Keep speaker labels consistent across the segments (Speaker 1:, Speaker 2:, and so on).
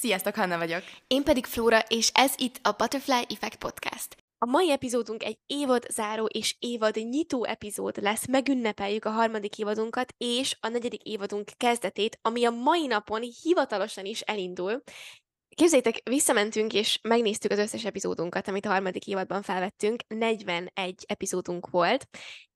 Speaker 1: Sziasztok, Hanna vagyok.
Speaker 2: Én pedig Flóra, és ez itt a Butterfly Effect Podcast.
Speaker 3: A mai epizódunk egy évad záró és évad nyitó epizód lesz, megünnepeljük a harmadik évadunkat és a negyedik évadunk kezdetét, ami a mai napon hivatalosan is elindul, Képzeljétek, visszamentünk és megnéztük az összes epizódunkat, amit a harmadik évadban felvettünk. 41 epizódunk volt,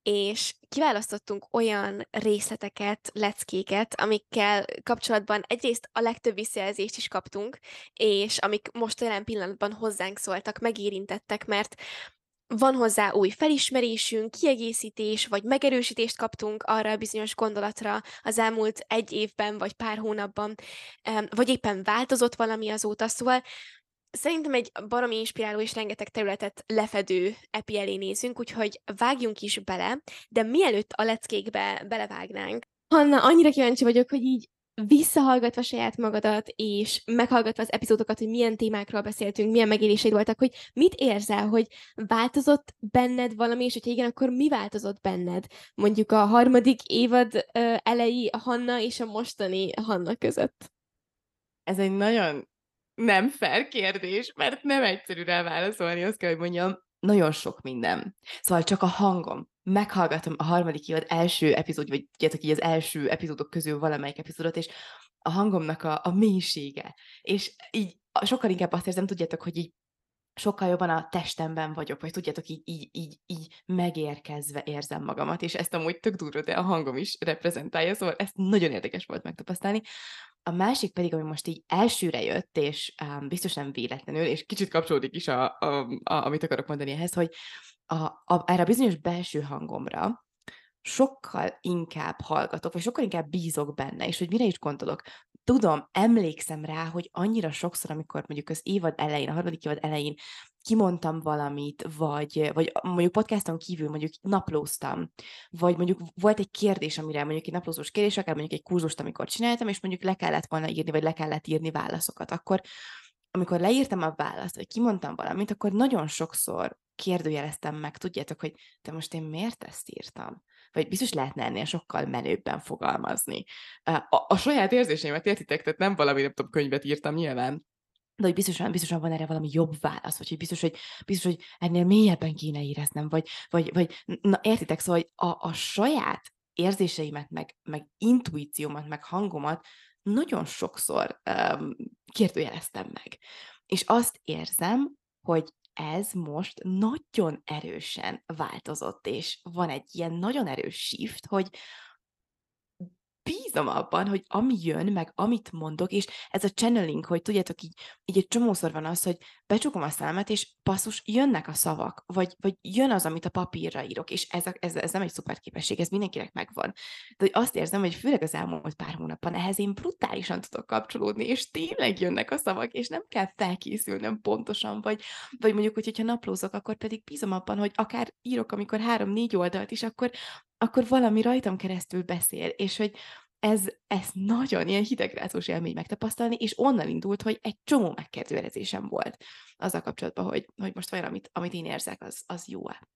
Speaker 3: és kiválasztottunk olyan részleteket, leckéket, amikkel kapcsolatban egyrészt a legtöbb visszajelzést is kaptunk, és amik most jelen pillanatban hozzánk szóltak, megérintettek, mert van hozzá új felismerésünk, kiegészítés vagy megerősítést kaptunk arra a bizonyos gondolatra az elmúlt egy évben vagy pár hónapban, vagy éppen változott valami azóta, szóval Szerintem egy baromi inspiráló és rengeteg területet lefedő epi elé nézünk, úgyhogy vágjunk is bele, de mielőtt a leckékbe belevágnánk, Hanna, annyira kíváncsi vagyok, hogy így visszahallgatva saját magadat, és meghallgatva az epizódokat, hogy milyen témákról beszéltünk, milyen megéléseid voltak, hogy mit érzel, hogy változott benned valami, és hogyha igen, akkor mi változott benned? Mondjuk a harmadik évad elejé Hanna és a mostani Hanna között.
Speaker 1: Ez egy nagyon nem fair kérdés, mert nem egyszerű rá válaszolni, azt kell, hogy mondjam, nagyon sok minden. Szóval csak a hangom. Meghallgatom a harmadik évad első epizód, vagy tudjátok így az első epizódok közül valamelyik epizódot, és a hangomnak a, a mélysége. És így sokkal inkább azt érzem, tudjátok, hogy így sokkal jobban a testemben vagyok, vagy tudjátok, így, így, így, így megérkezve érzem magamat, és ezt amúgy tök durva, de a hangom is reprezentálja, szóval ezt nagyon érdekes volt megtapasztalni. A másik pedig, ami most így elsőre jött, és um, biztos nem véletlenül, és kicsit kapcsolódik is, a, a, a, amit akarok mondani ehhez, hogy a, a, erre a bizonyos belső hangomra sokkal inkább hallgatok, vagy sokkal inkább bízok benne, és hogy mire is gondolok. Tudom, emlékszem rá, hogy annyira sokszor, amikor mondjuk az évad elején, a harmadik évad elején kimondtam valamit, vagy, vagy mondjuk podcaston kívül mondjuk naplóztam, vagy mondjuk volt egy kérdés, amire mondjuk egy naplózós kérdés, akár mondjuk egy kurzust, amikor csináltam, és mondjuk le kellett volna írni, vagy le kellett írni válaszokat, akkor amikor leírtam a választ, vagy kimondtam valamit, akkor nagyon sokszor kérdőjeleztem meg, tudjátok, hogy de most én miért ezt írtam? Vagy biztos lehetne ennél sokkal menőbben fogalmazni. A, a saját érzéseimet értitek, tehát nem valami, nem tudom, könyvet írtam nyilván, de hogy biztosan, biztosan van erre valami jobb válasz, vagy hogy biztos, hogy, biztos, hogy ennél mélyebben kéne éreznem, vagy, vagy, vagy na értitek, szóval hogy a, a saját érzéseimet, meg, meg intuíciómat, meg hangomat nagyon sokszor um, kérdőjeleztem meg. És azt érzem, hogy ez most nagyon erősen változott, és van egy ilyen nagyon erős shift, hogy bízom abban, hogy ami jön, meg amit mondok, és ez a channeling, hogy tudjátok, így, így egy csomószor van az, hogy becsukom a szemet, és passzus, jönnek a szavak, vagy, vagy jön az, amit a papírra írok, és ez, a, ez, ez nem egy szuper képesség, ez mindenkinek megvan. De hogy azt érzem, hogy főleg az elmúlt pár hónapban ehhez én brutálisan tudok kapcsolódni, és tényleg jönnek a szavak, és nem kell felkészülnöm pontosan, vagy, vagy mondjuk, hogy, hogyha naplózok, akkor pedig bízom abban, hogy akár írok, amikor három-négy oldalt is, akkor, akkor valami rajtam keresztül beszél, és hogy ez, ez nagyon ilyen hidegrázós élmény megtapasztalni, és onnan indult, hogy egy csomó megkérdőjelezésem volt azzal kapcsolatban, hogy, hogy most vajon, amit, amit én érzek, az, az jó-e.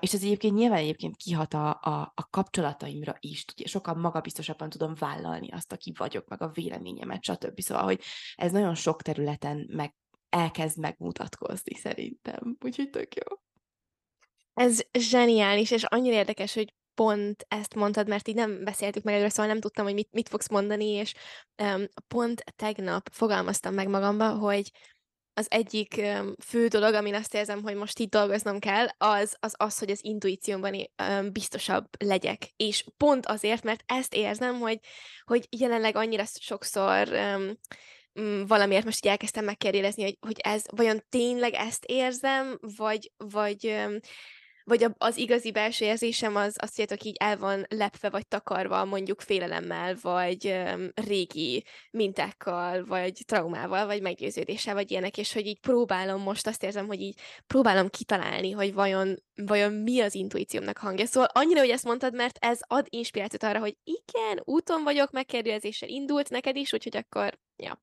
Speaker 1: És ez egyébként nyilván egyébként kihat a, a, a kapcsolataimra is, ugye sokkal magabiztosabban tudom vállalni azt, aki vagyok, meg a véleményemet, stb. Szóval, hogy ez nagyon sok területen meg elkezd megmutatkozni szerintem, úgyhogy tök jó.
Speaker 3: Ez zseniális, és annyira érdekes, hogy pont ezt mondtad, mert így nem beszéltük meg előre, szóval nem tudtam, hogy mit, mit fogsz mondani, és um, pont tegnap fogalmaztam meg magamba, hogy az egyik um, fő dolog, amin azt érzem, hogy most itt dolgoznom kell, az az, az hogy az intuíciómban um, biztosabb legyek. És pont azért, mert ezt érzem, hogy, hogy jelenleg annyira sokszor um, valamiért most így elkezdtem megkérdezni, hogy, hogy ez vajon tényleg ezt érzem, vagy, vagy vagy az igazi belső érzésem az, azt tudjátok, így el van lepve, vagy takarva mondjuk félelemmel, vagy um, régi mintákkal, vagy traumával, vagy meggyőződéssel, vagy ilyenek, és hogy így próbálom most, azt érzem, hogy így próbálom kitalálni, hogy vajon, vajon mi az intuíciómnak hangja. Szóval annyira, hogy ezt mondtad, mert ez ad inspirációt arra, hogy igen, úton vagyok, megkérdezéssel indult neked is, úgyhogy akkor Ja.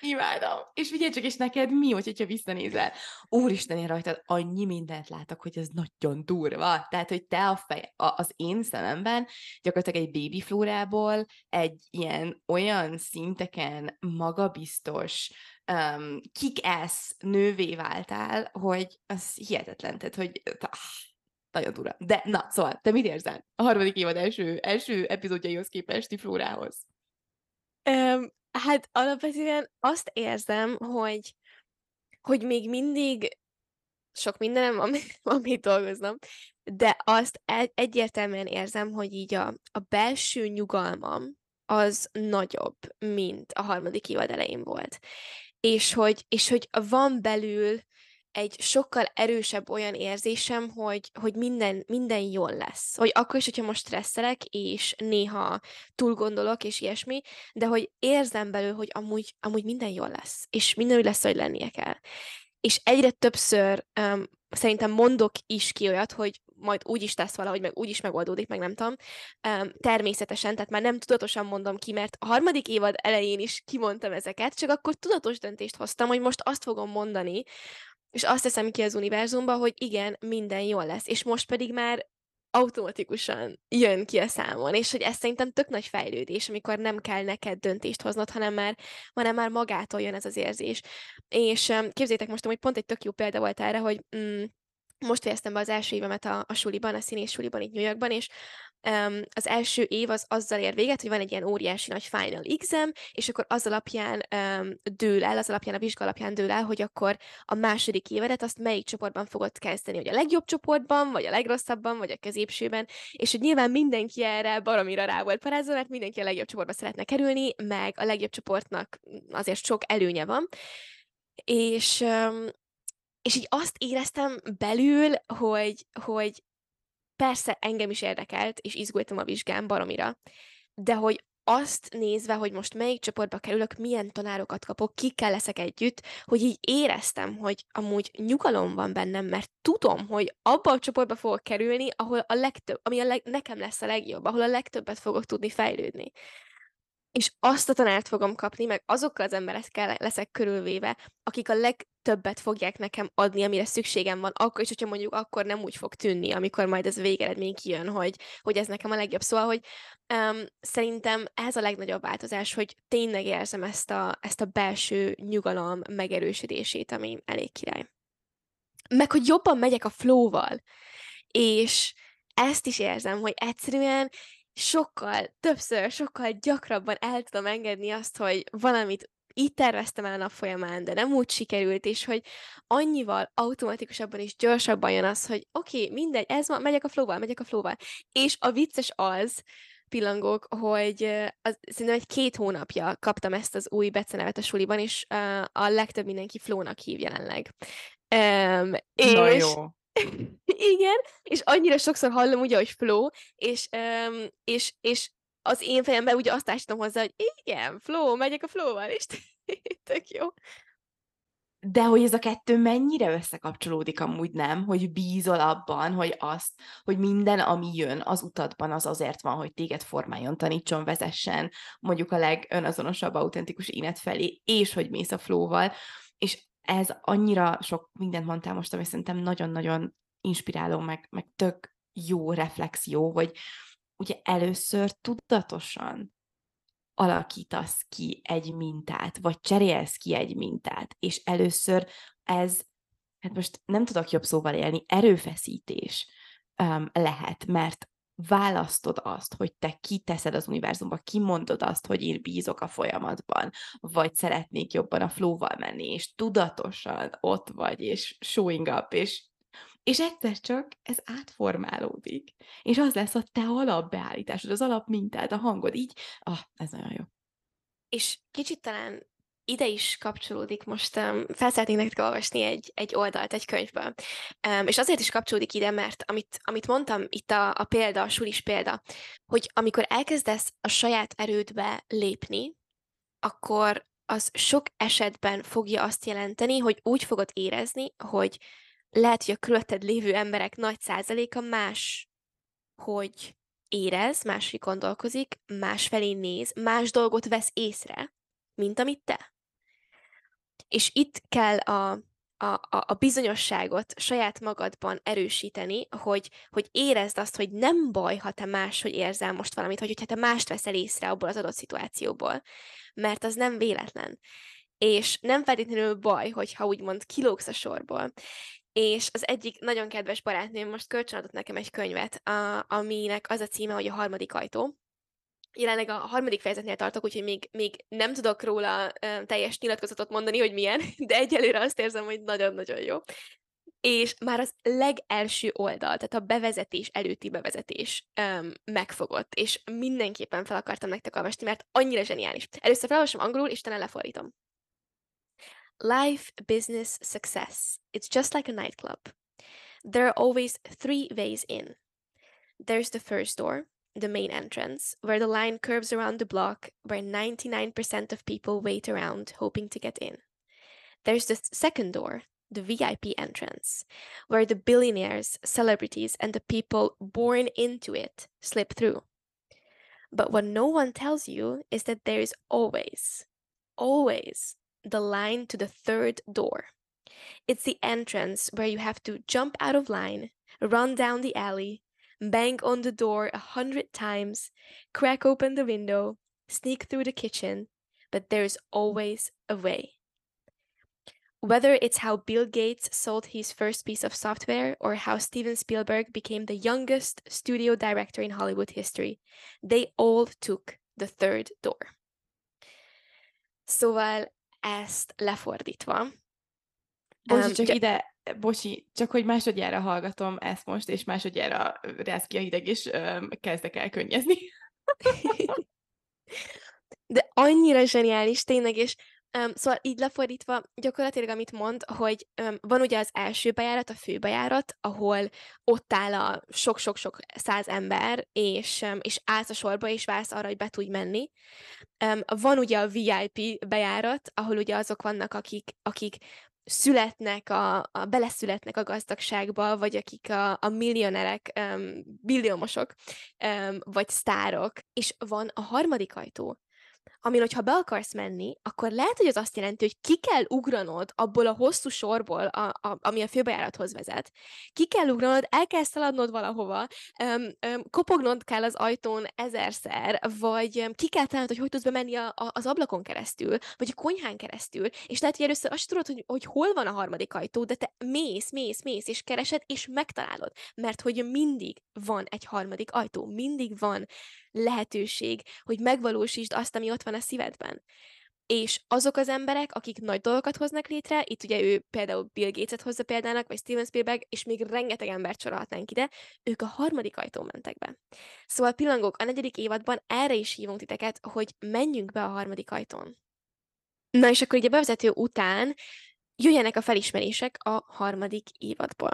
Speaker 1: Imádom. És figyelj csak, és neked mi, hogyha visszanézel? Úristen, én rajtad annyi mindent látok, hogy ez nagyon durva. Tehát, hogy te a fej, a, az én szememben gyakorlatilag egy baby flórából egy ilyen olyan szinteken magabiztos, um, kick-ass nővé váltál, hogy az hihetetlen. Tehát, hogy ah, nagyon durva. De na, szóval, te mit érzel a harmadik évad első, első epizódjaihoz képesti flórához?
Speaker 3: Um, Hát alapvetően azt érzem, hogy hogy még mindig sok mindenem, ami amit dolgoznom, de azt e egyértelműen érzem, hogy így a a belső nyugalmam az nagyobb, mint a harmadik évad elején volt. És hogy és hogy van belül egy sokkal erősebb olyan érzésem, hogy, hogy minden, minden jól lesz. Hogy akkor is, hogyha most stresszelek, és néha túl gondolok, és ilyesmi, de hogy érzem belül, hogy amúgy, amúgy minden jól lesz, és minden úgy lesz, hogy lennie kell. És egyre többször um, szerintem mondok is ki olyat, hogy majd úgy is tesz valahogy, meg úgy is megoldódik, meg nem tudom. Um, természetesen, tehát már nem tudatosan mondom ki, mert a harmadik évad elején is kimondtam ezeket, csak akkor tudatos döntést hoztam, hogy most azt fogom mondani, és azt teszem ki az univerzumba, hogy igen, minden jól lesz. És most pedig már automatikusan jön ki a számon, és hogy ez szerintem tök nagy fejlődés, amikor nem kell neked döntést hoznod, hanem már, hanem már magától jön ez az érzés. És um, képzétek most, hogy pont egy tök jó példa volt erre, hogy mm, most fejeztem be az első évemet a, a suliban, a színés suliban itt New Yorkban, és um, az első év az azzal ér véget, hogy van egy ilyen óriási nagy final exam, és akkor az alapján um, dől el, az alapján, a vizsga alapján dől el, hogy akkor a második évedet azt melyik csoportban fogod kezdeni, hogy a legjobb csoportban, vagy a legrosszabban, vagy a középsőben, és hogy nyilván mindenki erre baromira rá volt parázva, mert mindenki a legjobb csoportba szeretne kerülni, meg a legjobb csoportnak azért sok előnye van, és um, és így azt éreztem belül, hogy, hogy persze engem is érdekelt, és izgultam a vizsgám baromira, de hogy azt nézve, hogy most melyik csoportba kerülök, milyen tanárokat kapok, kikkel leszek együtt, hogy így éreztem, hogy amúgy nyugalom van bennem, mert tudom, hogy abba a csoportba fogok kerülni, ahol a legtöbb, ami a leg, nekem lesz a legjobb, ahol a legtöbbet fogok tudni fejlődni. És azt a tanárt fogom kapni, meg azokkal az emberekkel leszek körülvéve, akik a legtöbbet fogják nekem adni, amire szükségem van, akkor is, hogyha mondjuk akkor nem úgy fog tűnni, amikor majd ez a végeredmény kijön, hogy, hogy ez nekem a legjobb. Szóval, hogy um, szerintem ez a legnagyobb változás, hogy tényleg érzem ezt a, ezt a belső nyugalom megerősödését, ami elég király. Meg, hogy jobban megyek a flow-val, és ezt is érzem, hogy egyszerűen sokkal, többször, sokkal gyakrabban el tudom engedni azt, hogy valamit így terveztem el a nap folyamán, de nem úgy sikerült, és hogy annyival automatikusabban és gyorsabban jön az, hogy oké, okay, mindegy, ez ma, megyek a flowval, megyek a flowval. És a vicces az, pillangók, hogy az, szerintem egy két hónapja kaptam ezt az új becenevet a suliban, és uh, a legtöbb mindenki flónak hív jelenleg. Um, és,
Speaker 1: Na jó.
Speaker 3: Igen, és annyira sokszor hallom ugye, hogy flow, és, um, és, és az én fejemben ugye azt állítom hozzá, hogy igen, flow, megyek a flow-val, és tök jó.
Speaker 1: De hogy ez a kettő mennyire összekapcsolódik amúgy nem, hogy bízol abban, hogy azt, hogy minden, ami jön az utadban, az azért van, hogy téged formáljon, tanítson, vezessen, mondjuk a legönazonosabb, autentikus énet felé, és hogy mész a flóval, és ez annyira sok mindent mondtál most, ami szerintem nagyon-nagyon inspiráló, meg, meg tök jó reflexió, hogy ugye először tudatosan alakítasz ki egy mintát, vagy cserélsz ki egy mintát, és először ez, hát most nem tudok jobb szóval élni, erőfeszítés um, lehet, mert választod azt, hogy te kiteszed az univerzumba, kimondod azt, hogy én bízok a folyamatban, vagy szeretnék jobban a flóval menni, és tudatosan ott vagy, és showing up, és és egyszer csak ez átformálódik. És az lesz a te alapbeállításod, az alapmintád, a hangod. Így, ah, ez nagyon jó.
Speaker 3: És kicsit talán ide is kapcsolódik most, um, fel szeretnék nektek olvasni egy, egy oldalt egy könyvből. Um, és azért is kapcsolódik ide, mert amit, amit mondtam itt a, a példa, a sulis példa, hogy amikor elkezdesz a saját erődbe lépni, akkor az sok esetben fogja azt jelenteni, hogy úgy fogod érezni, hogy lehet, hogy a körülötted lévő emberek nagy százaléka más, hogy érez, máshogy gondolkozik, más felé néz, más dolgot vesz észre, mint amit te. És itt kell a, a, a, a bizonyosságot saját magadban erősíteni, hogy, hogy érezd azt, hogy nem baj, ha te máshogy érzel most valamit, vagy hogyha te mást veszel észre abból az adott szituációból, mert az nem véletlen. És nem feltétlenül baj, hogyha úgymond kilógsz a sorból. És az egyik nagyon kedves barátnőm most kölcsönadott nekem egy könyvet, a, aminek az a címe, hogy a harmadik ajtó, jelenleg a harmadik fejezetnél tartok, úgyhogy még, még nem tudok róla ö, teljes nyilatkozatot mondani, hogy milyen, de egyelőre azt érzem, hogy nagyon-nagyon jó. És már az legelső oldal, tehát a bevezetés előtti bevezetés öm, megfogott, és mindenképpen fel akartam nektek olvasni, mert annyira zseniális. Először felolvasom angolul, és utána lefordítom. Life, business, success. It's just like a nightclub. There are always three ways in. There's the first door, the main entrance, where the line curves around the block, where 99% of people wait around hoping to get in. There's the second door, the VIP entrance, where the billionaires, celebrities, and the people born into it slip through. But what no one tells you is that there is always, always the line to the third door. It's the entrance where you have to jump out of line, run down the alley, bang on the door a hundred times, crack open the window, sneak through the kitchen, but there's always a way. Whether it's how Bill Gates sold his first piece of software or how Steven Spielberg became the youngest studio director in Hollywood history, they all took the third door. Szóval ezt lefordítva.
Speaker 1: Bocsi, csak
Speaker 3: gy-
Speaker 1: ide, bocsi, csak hogy másodjára hallgatom ezt most, és másodjára rász ki a hideg, és öm, kezdek el könnyezni.
Speaker 3: De annyira zseniális, tényleg, és um, szóval így lefordítva, gyakorlatilag amit mond, hogy um, van ugye az első bejárat, a főbejárat, ahol ott áll a sok-sok-sok száz ember, és, um, és állsz a sorba, és vársz arra, hogy be tudj menni. Um, van ugye a VIP bejárat, ahol ugye azok vannak, akik, akik születnek, a, a, beleszületnek a gazdagságba, vagy akik a, a millionerek, um, billiómosok, um, vagy sztárok. És van a harmadik ajtó, amin, hogyha be akarsz menni, akkor lehet, hogy az azt jelenti, hogy ki kell ugranod abból a hosszú sorból, a, a, ami a főbejárathoz vezet. Ki kell ugranod, el kell szaladnod valahova, öm, öm, kopognod kell az ajtón ezerszer, vagy öm, ki kell találnod, hogy hogy tudsz bemenni a, a, az ablakon keresztül, vagy a konyhán keresztül, és lehet, hogy először azt tudod, hogy, hogy hol van a harmadik ajtó, de te mész, mész, mész, és keresed, és megtalálod, mert hogy mindig van egy harmadik ajtó, mindig van lehetőség, hogy megvalósítsd azt, ami ott van a szívedben. És azok az emberek, akik nagy dolgokat hoznak létre, itt ugye ő például Bill Gates-et hozza példának, vagy Steven Spielberg, és még rengeteg embert sorolhatnánk ide, ők a harmadik ajtón mentek be. Szóval pillangok, a negyedik évadban erre is hívunk titeket, hogy menjünk be a harmadik ajtón. Na és akkor így a bevezető után jöjjenek a felismerések a harmadik évadból.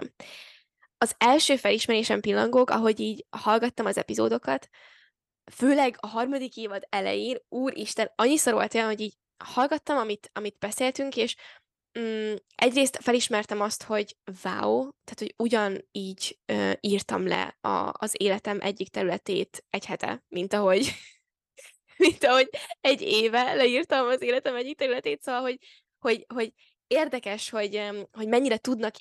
Speaker 3: Az első felismerésem pillangók, ahogy így hallgattam az epizódokat, főleg a harmadik évad elején, úristen, annyiszor volt olyan, hogy így hallgattam, amit, amit beszéltünk, és mm, egyrészt felismertem azt, hogy wow, tehát, hogy ugyanígy ö, írtam le a, az életem egyik területét egy hete, mint ahogy, mint ahogy egy éve leírtam az életem egyik területét, szóval, hogy, hogy, hogy érdekes, hogy, hogy mennyire tudnak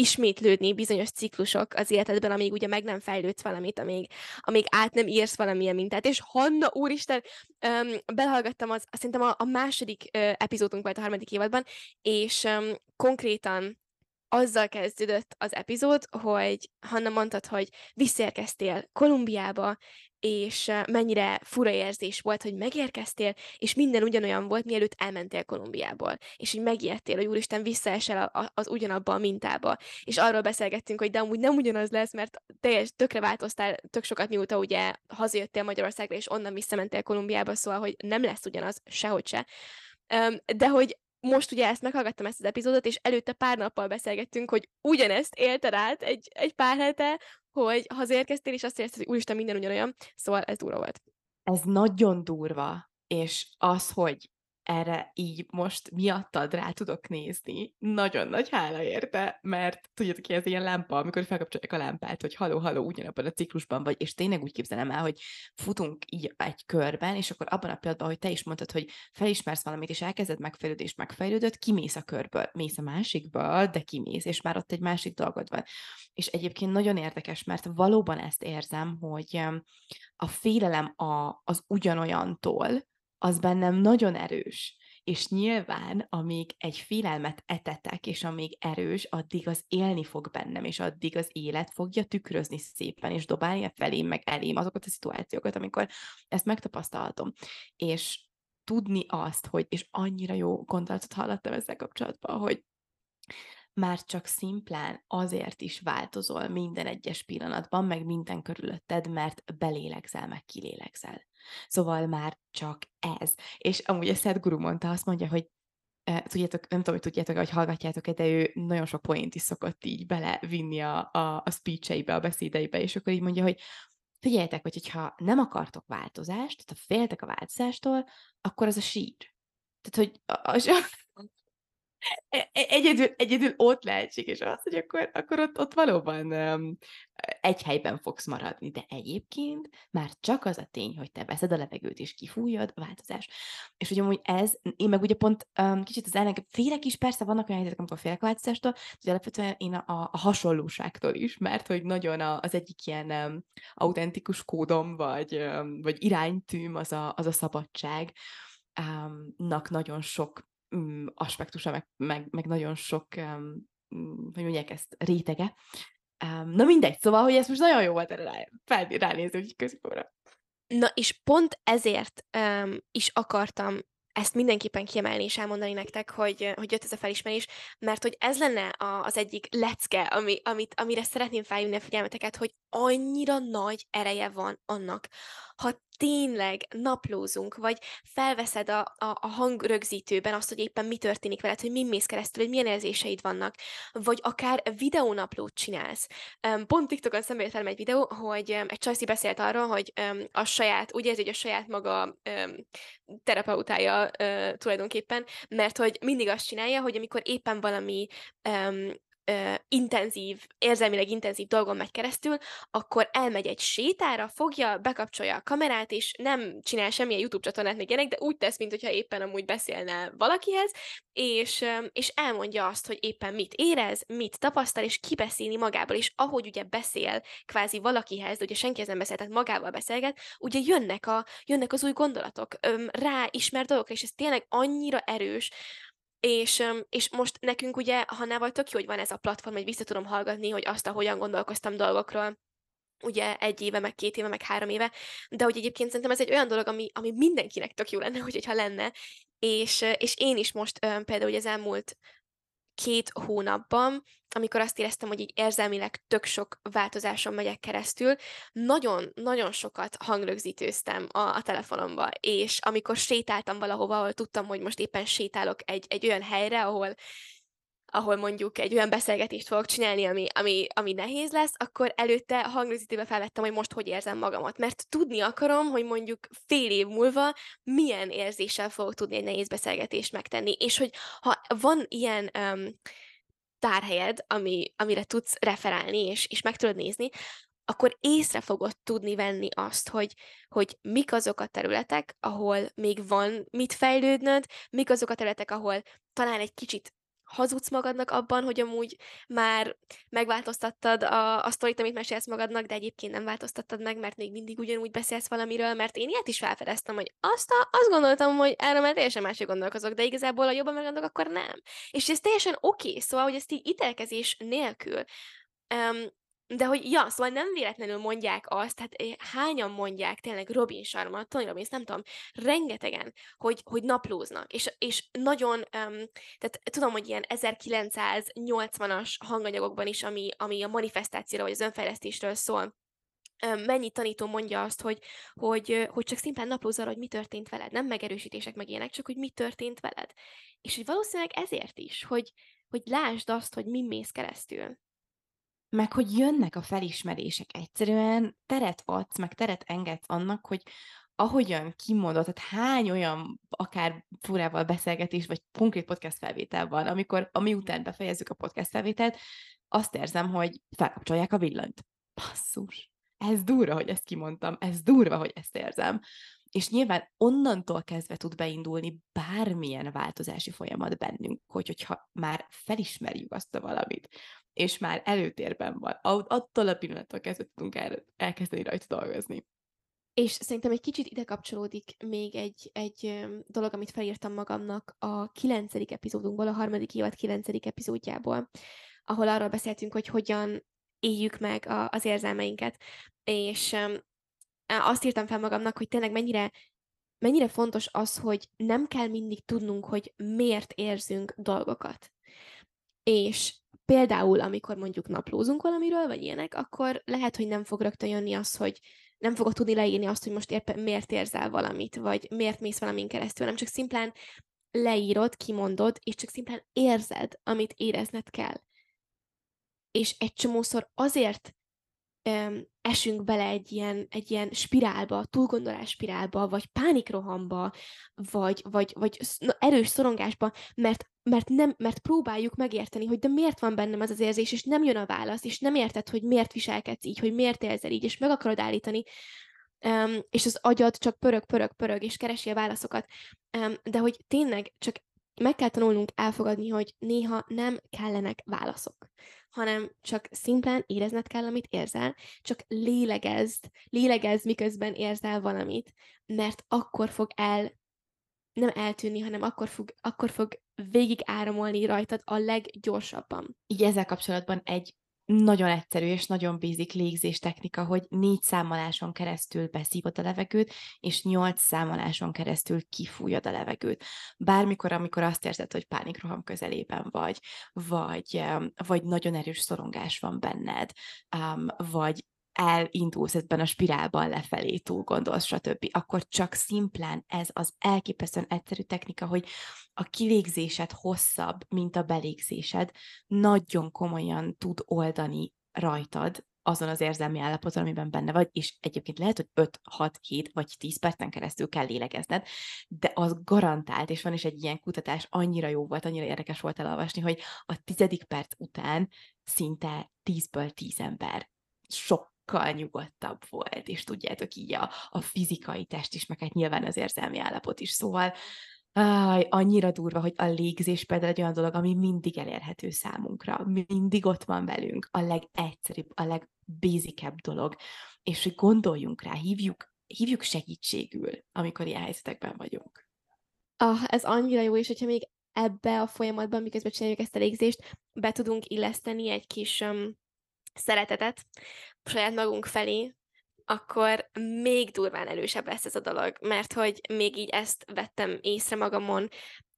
Speaker 3: ismétlődni bizonyos ciklusok az életedben, amíg ugye meg nem fejlődsz valamit, amíg, amíg át nem írsz valamilyen mintát. És Hanna, úristen, um, belehallgattam az, azt szerintem a, a második uh, epizódunk volt a harmadik évadban, és um, konkrétan azzal kezdődött az epizód, hogy Hanna mondtad, hogy visszaérkeztél Kolumbiába, és uh, mennyire fura érzés volt, hogy megérkeztél, és minden ugyanolyan volt, mielőtt elmentél Kolumbiából. És így megijedtél, hogy úristen, visszaesel a, a, az ugyanabba a mintába. És arról beszélgettünk, hogy de amúgy nem ugyanaz lesz, mert teljes tökre változtál tök sokat, mióta ugye hazajöttél Magyarországra, és onnan visszamentél Kolumbiába, szóval, hogy nem lesz ugyanaz, sehogy se. De hogy most ugye ezt meghallgattam ezt az epizódot, és előtte pár nappal beszélgettünk, hogy ugyanezt élted át egy, egy pár hete, hogy hazaérkeztél, és azt érezted, hogy úristen, minden ugyanolyan, szóval ez durva volt.
Speaker 1: Ez nagyon durva, és az, hogy erre így most miattad rá tudok nézni. Nagyon nagy hála érte, mert tudjátok ki, ez ilyen lámpa, amikor felkapcsolják a lámpát, hogy haló, haló, ugyanabban a ciklusban vagy, és tényleg úgy képzelem el, hogy futunk így egy körben, és akkor abban a pillanatban, hogy te is mondtad, hogy felismersz valamit, és elkezded megfejlődni, és megfejlődött, kimész a körből, mész a másikba, de kimész, és már ott egy másik dolgod van. És egyébként nagyon érdekes, mert valóban ezt érzem, hogy a félelem a, az ugyanolyantól, az bennem nagyon erős. És nyilván, amíg egy félelmet etetek, és amíg erős, addig az élni fog bennem, és addig az élet fogja tükrözni szépen, és dobálni felém, meg elém azokat a szituációkat, amikor ezt megtapasztalhatom. És tudni azt, hogy, és annyira jó gondolatot hallottam ezzel kapcsolatban, hogy már csak szimplán azért is változol minden egyes pillanatban, meg minden körülötted, mert belélegzel, meg kilélegzel. Szóval már csak ez. És amúgy a Seth Guru mondta, azt mondja, hogy e, tudjátok, nem tudom, hogy tudjátok, hogy hallgatjátok de ő nagyon sok poént is szokott így belevinni a, a, a speecheibe, a beszédeibe, és akkor így mondja, hogy figyeljetek, hogy ha nem akartok változást, tehát ha féltek a változástól, akkor az a sír. Tehát, hogy a, a, egyedül, egyedül ott lehetséges az, hogy akkor, akkor ott, ott valóban um, egy helyben fogsz maradni, de egyébként már csak az a tény, hogy te veszed a levegőt és kifújod, a változás. És hogy ez, én meg ugye pont um, kicsit az ellenke, félek is, persze vannak olyan helyzetek, amikor félek a változástól, de alapvetően én a, a, hasonlóságtól is, mert hogy nagyon a, az egyik ilyen um, autentikus kódom, vagy, um, vagy iránytűm az a, az a szabadság, um, nak nagyon sok aspektusa, meg, meg, meg nagyon sok, um, hogy mondják ezt, rétege. Um, na mindegy, szóval, hogy ez most nagyon jó volt erre rá, fel, ránézni, hogy középóra.
Speaker 3: Na, és pont ezért um, is akartam ezt mindenképpen kiemelni és elmondani nektek, hogy, hogy jött ez a felismerés, mert hogy ez lenne a, az egyik lecke, ami, amit, amire szeretném felhívni a figyelmeteket, hogy annyira nagy ereje van annak, ha tényleg naplózunk, vagy felveszed a, a, a hangrögzítőben azt, hogy éppen mi történik veled, hogy mi mész keresztül, hogy milyen érzéseid vannak, vagy akár videónaplót csinálsz. Pont TikTokon szembe egy videó, hogy egy csajszi beszélt arról, hogy a saját, úgy érzi, hogy a saját maga terapeutája tulajdonképpen, mert hogy mindig azt csinálja, hogy amikor éppen valami ö, intenzív, érzelmileg intenzív dolgon megy keresztül, akkor elmegy egy sétára, fogja, bekapcsolja a kamerát, és nem csinál semmilyen YouTube csatornát még ilyenek, de úgy tesz, mintha éppen amúgy beszélne valakihez, és, ö, és elmondja azt, hogy éppen mit érez, mit tapasztal, és kibeszélni magából, és ahogy ugye beszél kvázi valakihez, de ugye senki nem beszél, tehát magával beszélget, ugye jönnek, a, jönnek az új gondolatok, rá ismer dolgokra, és ez tényleg annyira erős, és, és most nekünk ugye Hannával tök jó, hogy van ez a platform, hogy vissza tudom hallgatni, hogy azt, ahogyan gondolkoztam dolgokról, ugye egy éve, meg két éve, meg három éve, de hogy egyébként szerintem ez egy olyan dolog, ami, ami mindenkinek tök jó lenne, hogy, hogyha lenne, és, és én is most például hogy az elmúlt két hónapban, amikor azt éreztem, hogy így érzelmileg tök sok változáson megyek keresztül, nagyon-nagyon sokat hangrögzítőztem a, a telefonomba, és amikor sétáltam valahova, ahol tudtam, hogy most éppen sétálok egy, egy olyan helyre, ahol ahol mondjuk egy olyan beszélgetést fogok csinálni, ami, ami, ami nehéz lesz, akkor előtte hangrögzítőbe felvettem, hogy most hogy érzem magamat. Mert tudni akarom, hogy mondjuk fél év múlva milyen érzéssel fogok tudni egy nehéz beszélgetést megtenni. És hogy ha van ilyen um, tárhelyed, ami, amire tudsz referálni, és, és meg tudod nézni, akkor észre fogod tudni venni azt, hogy, hogy mik azok a területek, ahol még van mit fejlődnöd, mik azok a területek, ahol talán egy kicsit hazudsz magadnak abban, hogy amúgy már megváltoztattad a, a sztorit, amit mesélsz magadnak, de egyébként nem változtattad meg, mert még mindig ugyanúgy beszélsz valamiről, mert én ilyet is felfedeztem, hogy azt, a, azt gondoltam, hogy erről már teljesen másik gondolkozok, de igazából a jobban meggondolok, akkor nem. És ez teljesen oké, okay, szóval, hogy ezt így ítélkezés nélkül um, de hogy, ja, szóval nem véletlenül mondják azt, hát hányan mondják tényleg Robin Sharma, Tony Robbins, nem tudom, rengetegen, hogy, hogy naplóznak, és, és nagyon, um, tehát tudom, hogy ilyen 1980-as hanganyagokban is, ami, ami a manifestációra vagy az önfejlesztésről szól, mennyi tanító mondja azt, hogy, hogy, hogy csak szimplán naplóz arra, hogy mi történt veled, nem megerősítések meg ilyenek, csak hogy mi történt veled. És hogy valószínűleg ezért is, hogy, hogy lásd azt, hogy mi mész keresztül
Speaker 1: meg hogy jönnek a felismerések egyszerűen, teret adsz, meg teret engedsz annak, hogy ahogyan kimondott, tehát hány olyan akár furával beszélgetés, vagy konkrét podcast felvétel van, amikor, ami után befejezzük a podcast felvételt, azt érzem, hogy felkapcsolják a villanyt. Basszus. Ez durva, hogy ezt kimondtam, ez durva, hogy ezt érzem. És nyilván onnantól kezdve tud beindulni bármilyen változási folyamat bennünk, hogy, hogyha már felismerjük azt a valamit, és már előtérben van, attól a pillanattól kezdve tudunk el, elkezdeni rajta dolgozni.
Speaker 3: És szerintem egy kicsit ide kapcsolódik még egy, egy dolog, amit felírtam magamnak a kilencedik epizódunkból, a harmadik évad kilencedik epizódjából, ahol arról beszéltünk, hogy hogyan éljük meg a, az érzelmeinket. És azt írtam fel magamnak, hogy tényleg mennyire, mennyire fontos az, hogy nem kell mindig tudnunk, hogy miért érzünk dolgokat. És például, amikor mondjuk naplózunk valamiről, vagy ilyenek, akkor lehet, hogy nem fog rögtön jönni az, hogy nem fogod tudni leírni azt, hogy most éppen miért érzel valamit, vagy miért mész valamin keresztül, nem csak szimplán leírod, kimondod, és csak szimplán érzed, amit érezned kell. És egy csomószor azért um, esünk bele egy ilyen, egy ilyen spirálba, túlgondolás spirálba, vagy pánikrohamba, vagy, vagy, vagy erős szorongásba, mert, mert, nem, mert próbáljuk megérteni, hogy de miért van bennem az az érzés, és nem jön a válasz, és nem érted, hogy miért viselkedsz így, hogy miért érzel így, és meg akarod állítani, um, és az agyad csak pörög, pörög, pörög, és keresi a válaszokat. Um, de hogy tényleg csak meg kell tanulnunk elfogadni, hogy néha nem kellenek válaszok hanem csak szimplán érezned kell, amit érzel, csak lélegezd, lélegezd, miközben érzel valamit, mert akkor fog el, nem eltűnni, hanem akkor fog, akkor fog végig áramolni rajtad a leggyorsabban.
Speaker 1: Így ezzel kapcsolatban egy nagyon egyszerű és nagyon basic légzés technika, hogy négy számoláson keresztül beszívod a levegőt, és nyolc számoláson keresztül kifújod a levegőt. Bármikor, amikor azt érzed, hogy pánikroham közelében vagy, vagy, vagy nagyon erős szorongás van benned, vagy elindulsz ebben a spirálban lefelé, túl gondolsz, stb., akkor csak szimplán ez az elképesztően egyszerű technika, hogy a kilégzésed hosszabb, mint a belégzésed, nagyon komolyan tud oldani rajtad azon az érzelmi állapoton, amiben benne vagy, és egyébként lehet, hogy 5, 6, 7 vagy 10 percen keresztül kell lélegezned, de az garantált, és van is egy ilyen kutatás, annyira jó volt, annyira érdekes volt elolvasni, hogy a tizedik perc után szinte 10-ből 10 ember sok nyugodtabb volt, és tudjátok így a, a fizikai test is, meg hát nyilván az érzelmi állapot is. Szóval Áj, annyira durva, hogy a légzés például egy olyan dolog, ami mindig elérhető számunkra, mindig ott van velünk, a legegyszerűbb, a legbézikebb dolog, és hogy gondoljunk rá, hívjuk, hívjuk segítségül, amikor ilyen helyzetekben vagyunk.
Speaker 3: Ah, ez annyira jó, és hogyha még ebbe a folyamatban, miközben csináljuk ezt a légzést, be tudunk illeszteni egy kis um, szeretetet saját magunk felé, akkor még durván erősebb lesz ez a dolog, mert hogy még így ezt vettem észre magamon,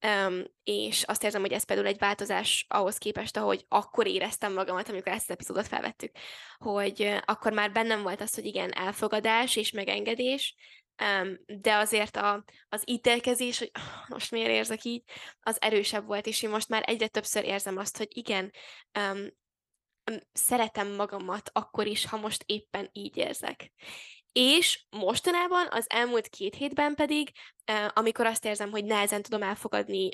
Speaker 3: um, és azt érzem, hogy ez például egy változás ahhoz képest, ahogy akkor éreztem magamat, amikor ezt az epizódot felvettük, hogy akkor már bennem volt az, hogy igen, elfogadás és megengedés, um, de azért a, az ítélkezés, hogy oh, most miért érzek így, az erősebb volt, és én most már egyre többször érzem azt, hogy igen, um, szeretem magamat akkor is, ha most éppen így érzek. És mostanában, az elmúlt két hétben pedig, amikor azt érzem, hogy nehezen tudom elfogadni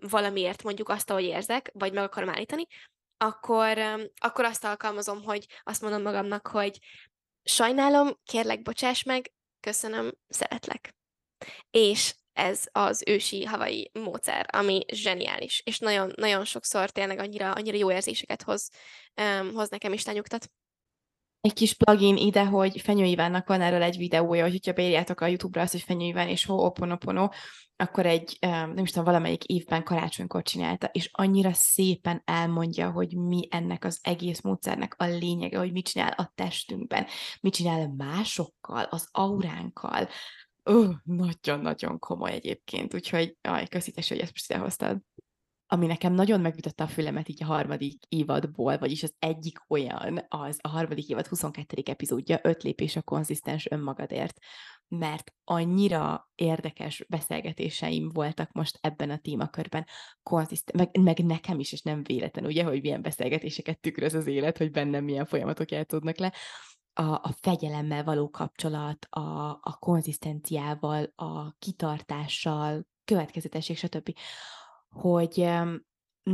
Speaker 3: valamiért mondjuk azt, ahogy érzek, vagy meg akarom állítani, akkor, akkor azt alkalmazom, hogy azt mondom magamnak, hogy sajnálom, kérlek, bocsáss meg, köszönöm, szeretlek. És ez az ősi havai módszer, ami zseniális, és nagyon, nagyon sokszor tényleg annyira, annyira jó érzéseket hoz, um, hoz nekem is nyugtat.
Speaker 1: Egy kis plugin ide, hogy Fenyő Ivánnak van erről egy videója, hogy hogyha beírjátok a YouTube-ra azt, hogy Fenyő Iván és Ho'oponopono, akkor egy, nem is tudom, valamelyik évben karácsonykor csinálta, és annyira szépen elmondja, hogy mi ennek az egész módszernek a lényege, hogy mit csinál a testünkben, mit csinál másokkal, az auránkkal, nagyon-nagyon komoly egyébként, úgyhogy aj, köszítés, hogy ezt most idehoztad. Ami nekem nagyon megütötte a fülemet így a harmadik évadból, vagyis az egyik olyan, az a harmadik évad 22. epizódja, öt lépés a konzisztens önmagadért, mert annyira érdekes beszélgetéseim voltak most ebben a témakörben, konzisztens, meg, meg nekem is, és nem véletlen, ugye, hogy milyen beszélgetéseket tükröz az élet, hogy bennem milyen folyamatok játszódnak le, a, a fegyelemmel való kapcsolat, a, a konzisztenciával, a kitartással, következetesség, stb. Hogy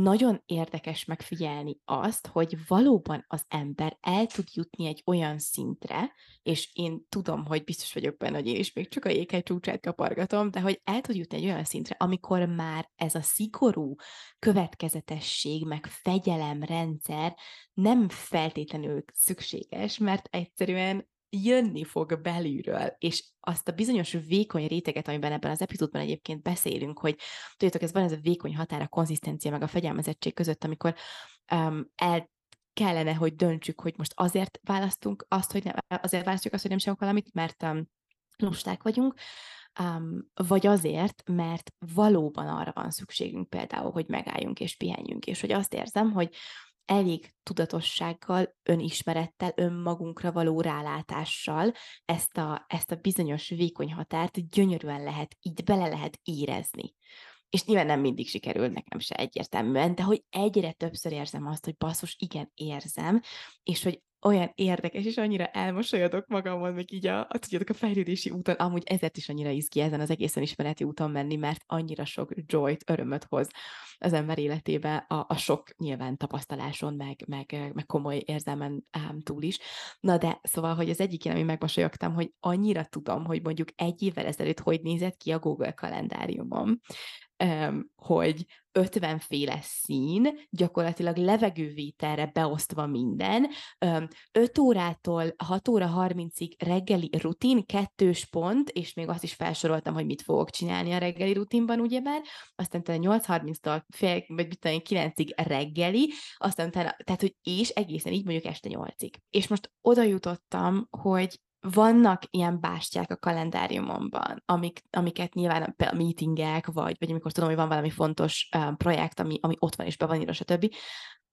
Speaker 1: nagyon érdekes megfigyelni azt, hogy valóban az ember el tud jutni egy olyan szintre, és én tudom, hogy biztos vagyok benne, hogy én is még csak a jéghegy csúcsát kapargatom, de hogy el tud jutni egy olyan szintre, amikor már ez a szigorú következetesség, meg fegyelemrendszer nem feltétlenül szükséges, mert egyszerűen jönni fog belülről, és azt a bizonyos vékony réteget, amiben ebben az epizódban egyébként beszélünk, hogy tudjátok, ez van ez a vékony határ, a konzisztencia, meg a fegyelmezettség között, amikor um, el kellene, hogy döntsük, hogy most azért választunk azt, hogy nem, azért választjuk azt, hogy nem sem valamit, mert um, lusták vagyunk, um, vagy azért, mert valóban arra van szükségünk például, hogy megálljunk és pihenjünk, és hogy azt érzem, hogy elég tudatossággal, önismerettel, önmagunkra való rálátással ezt a, ezt a bizonyos vékony határt gyönyörűen lehet, így bele lehet érezni. És nyilván nem mindig sikerül nekem se egyértelműen, de hogy egyre többször érzem azt, hogy basszus, igen, érzem, és hogy olyan érdekes, és annyira elmosolyodok magamon, még így a, a, tudjátok, a fejlődési úton, amúgy ezért is annyira izgi ezen az egészen ismereti úton menni, mert annyira sok joyt, örömöt hoz az ember életébe a, a sok nyilván tapasztaláson, meg, meg, meg komoly érzelmen ám túl is. Na de, szóval, hogy az egyik ami megmosolyogtam, hogy annyira tudom, hogy mondjuk egy évvel ezelőtt hogy nézett ki a Google kalendáriumom, hogy 50 féle szín, gyakorlatilag levegővételre beosztva minden, 5 órától 6 óra 30-ig reggeli rutin, kettős pont, és még azt is felsoroltam, hogy mit fogok csinálni a reggeli rutinban, ugyebár, aztán utána 8.30-tól fél, vagy mit tudom, 9-ig reggeli, aztán utána, tehát, hogy és egészen így mondjuk este 8-ig. És most oda jutottam, hogy vannak ilyen bástyák a kalendáriumomban, amik, amiket nyilván a meetingek, vagy, vagy amikor tudom, hogy van valami fontos um, projekt, ami, ami ott van és be van írva, stb.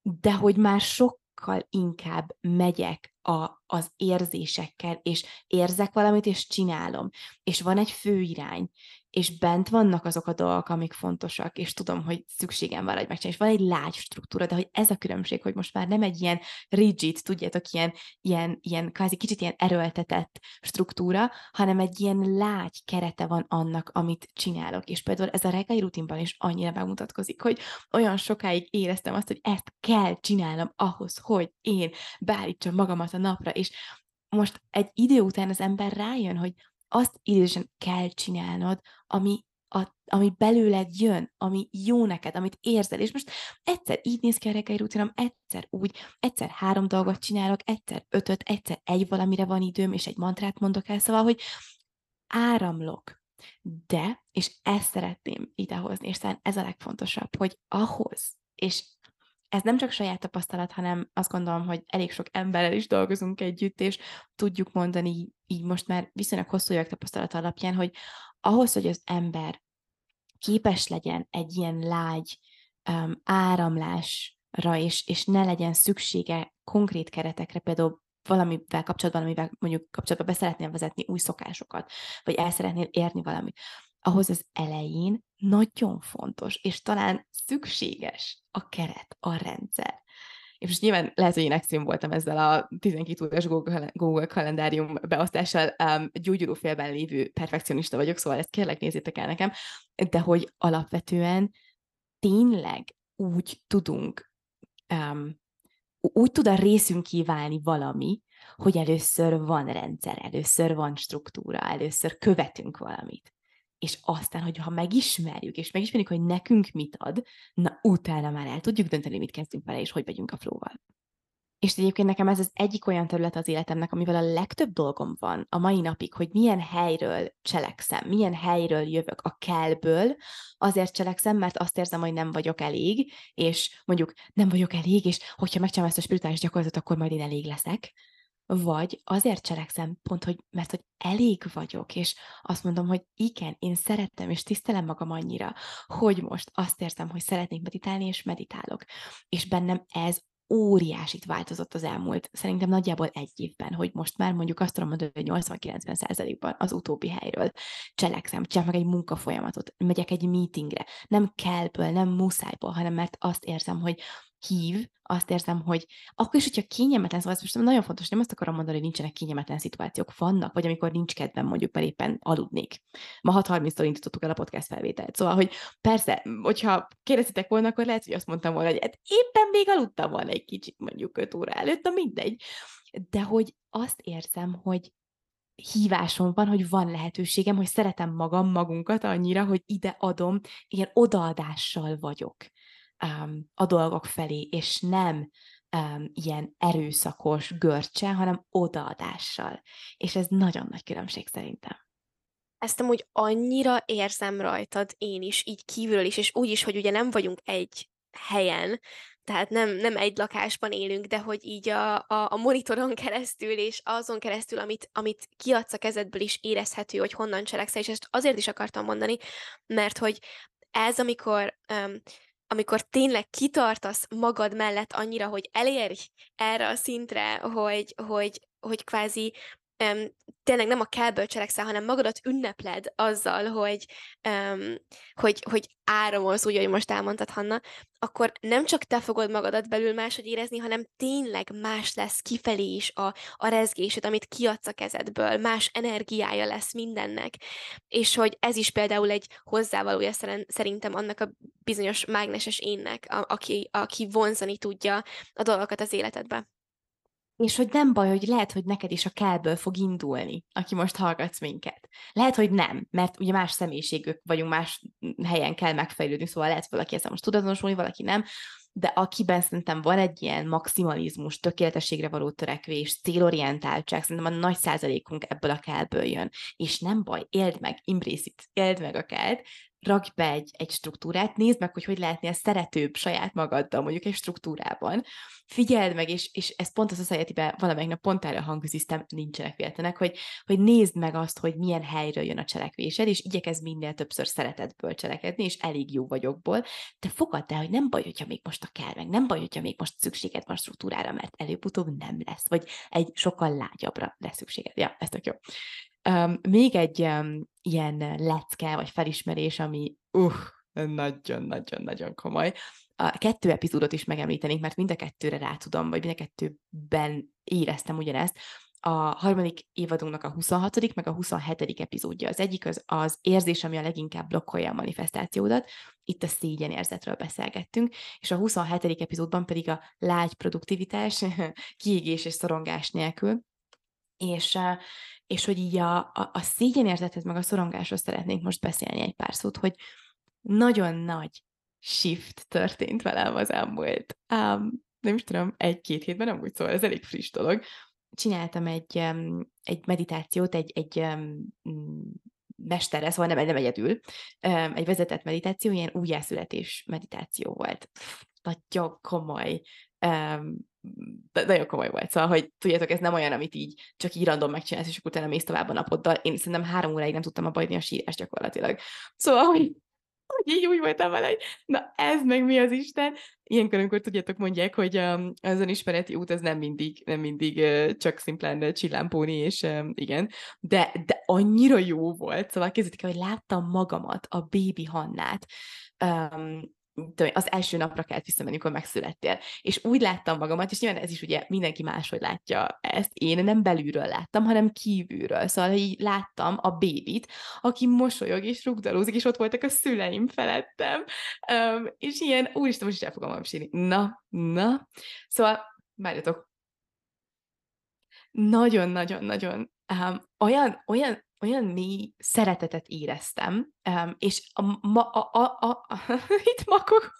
Speaker 1: De hogy már sokkal inkább megyek a, az érzésekkel, és érzek valamit, és csinálom. És van egy főirány, és bent vannak azok a dolgok, amik fontosak, és tudom, hogy szükségem van, hogy megcsinálni, és van egy lágy struktúra, de hogy ez a különbség, hogy most már nem egy ilyen rigid, tudjátok, ilyen, ilyen, ilyen kvázi kicsit ilyen erőltetett struktúra, hanem egy ilyen lágy kerete van annak, amit csinálok. És például ez a reggeli rutinban is annyira bemutatkozik, hogy olyan sokáig éreztem azt, hogy ezt kell csinálnom ahhoz, hogy én beállítsam magamat a napra, és most egy idő után az ember rájön, hogy azt idősen kell csinálnod, ami, a, ami belőled jön, ami jó neked, amit érzel. És most egyszer így néz ki a reggeli rutinom, egyszer úgy, egyszer három dolgot csinálok, egyszer ötöt, egyszer egy valamire van időm, és egy mantrát mondok el, szóval, hogy áramlok. De, és ezt szeretném idehozni, és talán ez a legfontosabb, hogy ahhoz, és ez nem csak saját tapasztalat, hanem azt gondolom, hogy elég sok emberrel is dolgozunk együtt, és tudjuk mondani így most már viszonylag hosszú évek tapasztalat alapján, hogy ahhoz, hogy az ember képes legyen egy ilyen lágy um, áramlásra, és, és ne legyen szüksége konkrét keretekre, például valamivel kapcsolatban, amivel mondjuk kapcsolatban be szeretnél vezetni új szokásokat, vagy el szeretnél érni valamit, ahhoz az elején nagyon fontos, és talán szükséges a keret, a rendszer. És most nyilván lehet, hogy én extrém voltam ezzel a 12 órás Google, kalendárium beosztással, um, gyógyulófélben lévő perfekcionista vagyok, szóval ezt kérlek nézzétek el nekem, de hogy alapvetően tényleg úgy tudunk, um, úgy tud a részünk kíválni valami, hogy először van rendszer, először van struktúra, először követünk valamit és aztán, hogyha megismerjük, és megismerjük, hogy nekünk mit ad, na utána már el tudjuk dönteni, mit kezdünk vele, és hogy megyünk a flóval. És egyébként nekem ez az egyik olyan terület az életemnek, amivel a legtöbb dolgom van a mai napig, hogy milyen helyről cselekszem, milyen helyről jövök a kellből, azért cselekszem, mert azt érzem, hogy nem vagyok elég, és mondjuk nem vagyok elég, és hogyha megcsinálom ezt a spirituális gyakorlatot, akkor majd én elég leszek vagy azért cselekszem, pont, hogy, mert hogy elég vagyok, és azt mondom, hogy igen, én szerettem, és tisztelem magam annyira, hogy most azt érzem, hogy szeretnék meditálni, és meditálok. És bennem ez óriásit változott az elmúlt, szerintem nagyjából egy évben, hogy most már mondjuk azt tudom mondani, hogy 80-90 százalékban az utóbbi helyről cselekszem, csinálok meg egy munkafolyamatot, megyek egy meetingre, nem kellből, nem muszájból, hanem mert azt érzem, hogy hív, azt érzem, hogy akkor is, hogyha kényelmetlen, szóval ez most nagyon fontos, nem azt akarom mondani, hogy nincsenek kényelmetlen szituációk, vannak, vagy amikor nincs kedvem, mondjuk, mert éppen aludnék. Ma 6.30-tól indítottuk el a podcast felvételt. Szóval, hogy persze, hogyha kérdeztetek volna, akkor lehet, hogy azt mondtam volna, hogy hát éppen még aludtam volna egy kicsit, mondjuk 5 óra előtt, de mindegy. De hogy azt érzem, hogy hívásom van, hogy van lehetőségem, hogy szeretem magam, magunkat annyira, hogy ide adom, ilyen odaadással vagyok um, a dolgok felé, és nem um, ilyen erőszakos görcse, hanem odaadással. És ez nagyon nagy különbség szerintem.
Speaker 3: Ezt amúgy annyira érzem rajtad én is, így kívülről is, és úgy is, hogy ugye nem vagyunk egy helyen, tehát nem, nem egy lakásban élünk, de hogy így a, a, a monitoron keresztül és azon keresztül, amit, amit kiadsz a kezedből is érezhető, hogy honnan cselekszel, és ezt azért is akartam mondani, mert hogy ez, amikor um, amikor tényleg kitartasz magad mellett annyira, hogy elérj erre a szintre, hogy, hogy, hogy kvázi um, tényleg nem a kellből cselekszel, hanem magadat ünnepled azzal, hogy, um, hogy, hogy áramolsz, úgy, hogy most elmondtad, Hanna, akkor nem csak te fogod magadat belül máshogy érezni, hanem tényleg más lesz kifelé is a, a rezgésed, amit kiadsz a kezedből, más energiája lesz mindennek. És hogy ez is például egy hozzávalója szerintem annak a bizonyos mágneses énnek, a, aki, aki vonzani tudja a dolgokat az életedbe.
Speaker 1: És hogy nem baj, hogy lehet, hogy neked is a kellből fog indulni, aki most hallgatsz minket. Lehet, hogy nem, mert ugye más személyiségük vagyunk, más helyen kell megfejlődni, szóval lehet, hogy valaki ezzel most tud azonosulni, valaki nem, de akiben szerintem van egy ilyen maximalizmus, tökéletességre való törekvés, célorientáltság, szerintem a nagy százalékunk ebből a kellből jön. És nem baj, éld meg, it, éld meg a kelt, rakj be egy, egy struktúrát, nézd meg, hogy hogy lehetnél szeretőbb saját magaddal, mondjuk egy struktúrában. Figyeld meg, és, és ez pont a society-ben valamelyik nap pont erre hangüziztem, nincsenek véletlenek, hogy, hogy nézd meg azt, hogy milyen helyről jön a cselekvésed, és igyekezz minél többször szeretetből cselekedni, és elég jó vagyokból, de fogadd el, hogy nem baj, hogyha még most a kell meg, nem baj, hogyha még most szükséged van struktúrára, mert előbb-utóbb nem lesz, vagy egy sokkal lágyabbra lesz szükséged. Ja, ez tök jó. Um, még egy um, ilyen lecke, vagy felismerés, ami uh, nagyon-nagyon-nagyon komoly. A kettő epizódot is megemlítenék, mert mind a kettőre rá tudom, vagy mind a kettőben éreztem ugyanezt. A harmadik évadunknak a 26. meg a 27. epizódja. Az egyik az, az érzés, ami a leginkább blokkolja a manifestációdat. Itt a szégyenérzetről beszélgettünk, és a 27. epizódban pedig a lágy produktivitás, kiégés és szorongás nélkül. És, és hogy így a, a, a szégyenérzetet meg a szorongásról szeretnénk most beszélni egy pár szót, hogy nagyon nagy shift történt velem az elmúlt, um, nem is tudom, egy-két hétben, nem úgy szóval ez elég friss dolog. Csináltam egy, um, egy meditációt, egy, egy um, mestere, szóval nem, nem egyedül, um, egy vezetett meditáció, ilyen újjászületés meditáció volt. Nagyon komoly um, de nagyon komoly volt. Szóval, hogy tudjátok, ez nem olyan, amit így csak így random megcsinálsz, és utána mész tovább a napoddal. Én szerintem három óráig nem tudtam abbaidni a sírás gyakorlatilag. Szóval, hogy, hogy így úgy voltam vele, hogy na ez meg mi az Isten. Ilyenkor, amikor tudjátok, mondják, hogy um, az önismereti út az nem mindig, nem mindig uh, csak szimplán uh, csillámpóni, és um, igen, de, de annyira jó volt. Szóval kezdődik, hogy láttam magamat, a bébi Hannát, um, az első napra kellett visszamenni, amikor megszülettél. És úgy láttam magamat, és nyilván ez is ugye mindenki máshogy látja ezt. Én nem belülről láttam, hanem kívülről. Szóval így láttam a bébit, aki mosolyog és rugdalózik, és ott voltak a szüleim felettem. Um, és ilyen, úristen, most is el fogom mesélni. Na, na. Szóval, várjatok. Nagyon-nagyon-nagyon um, olyan, olyan olyan mély szeretetet éreztem, és a, ma, a, a, a, a, itt makogok.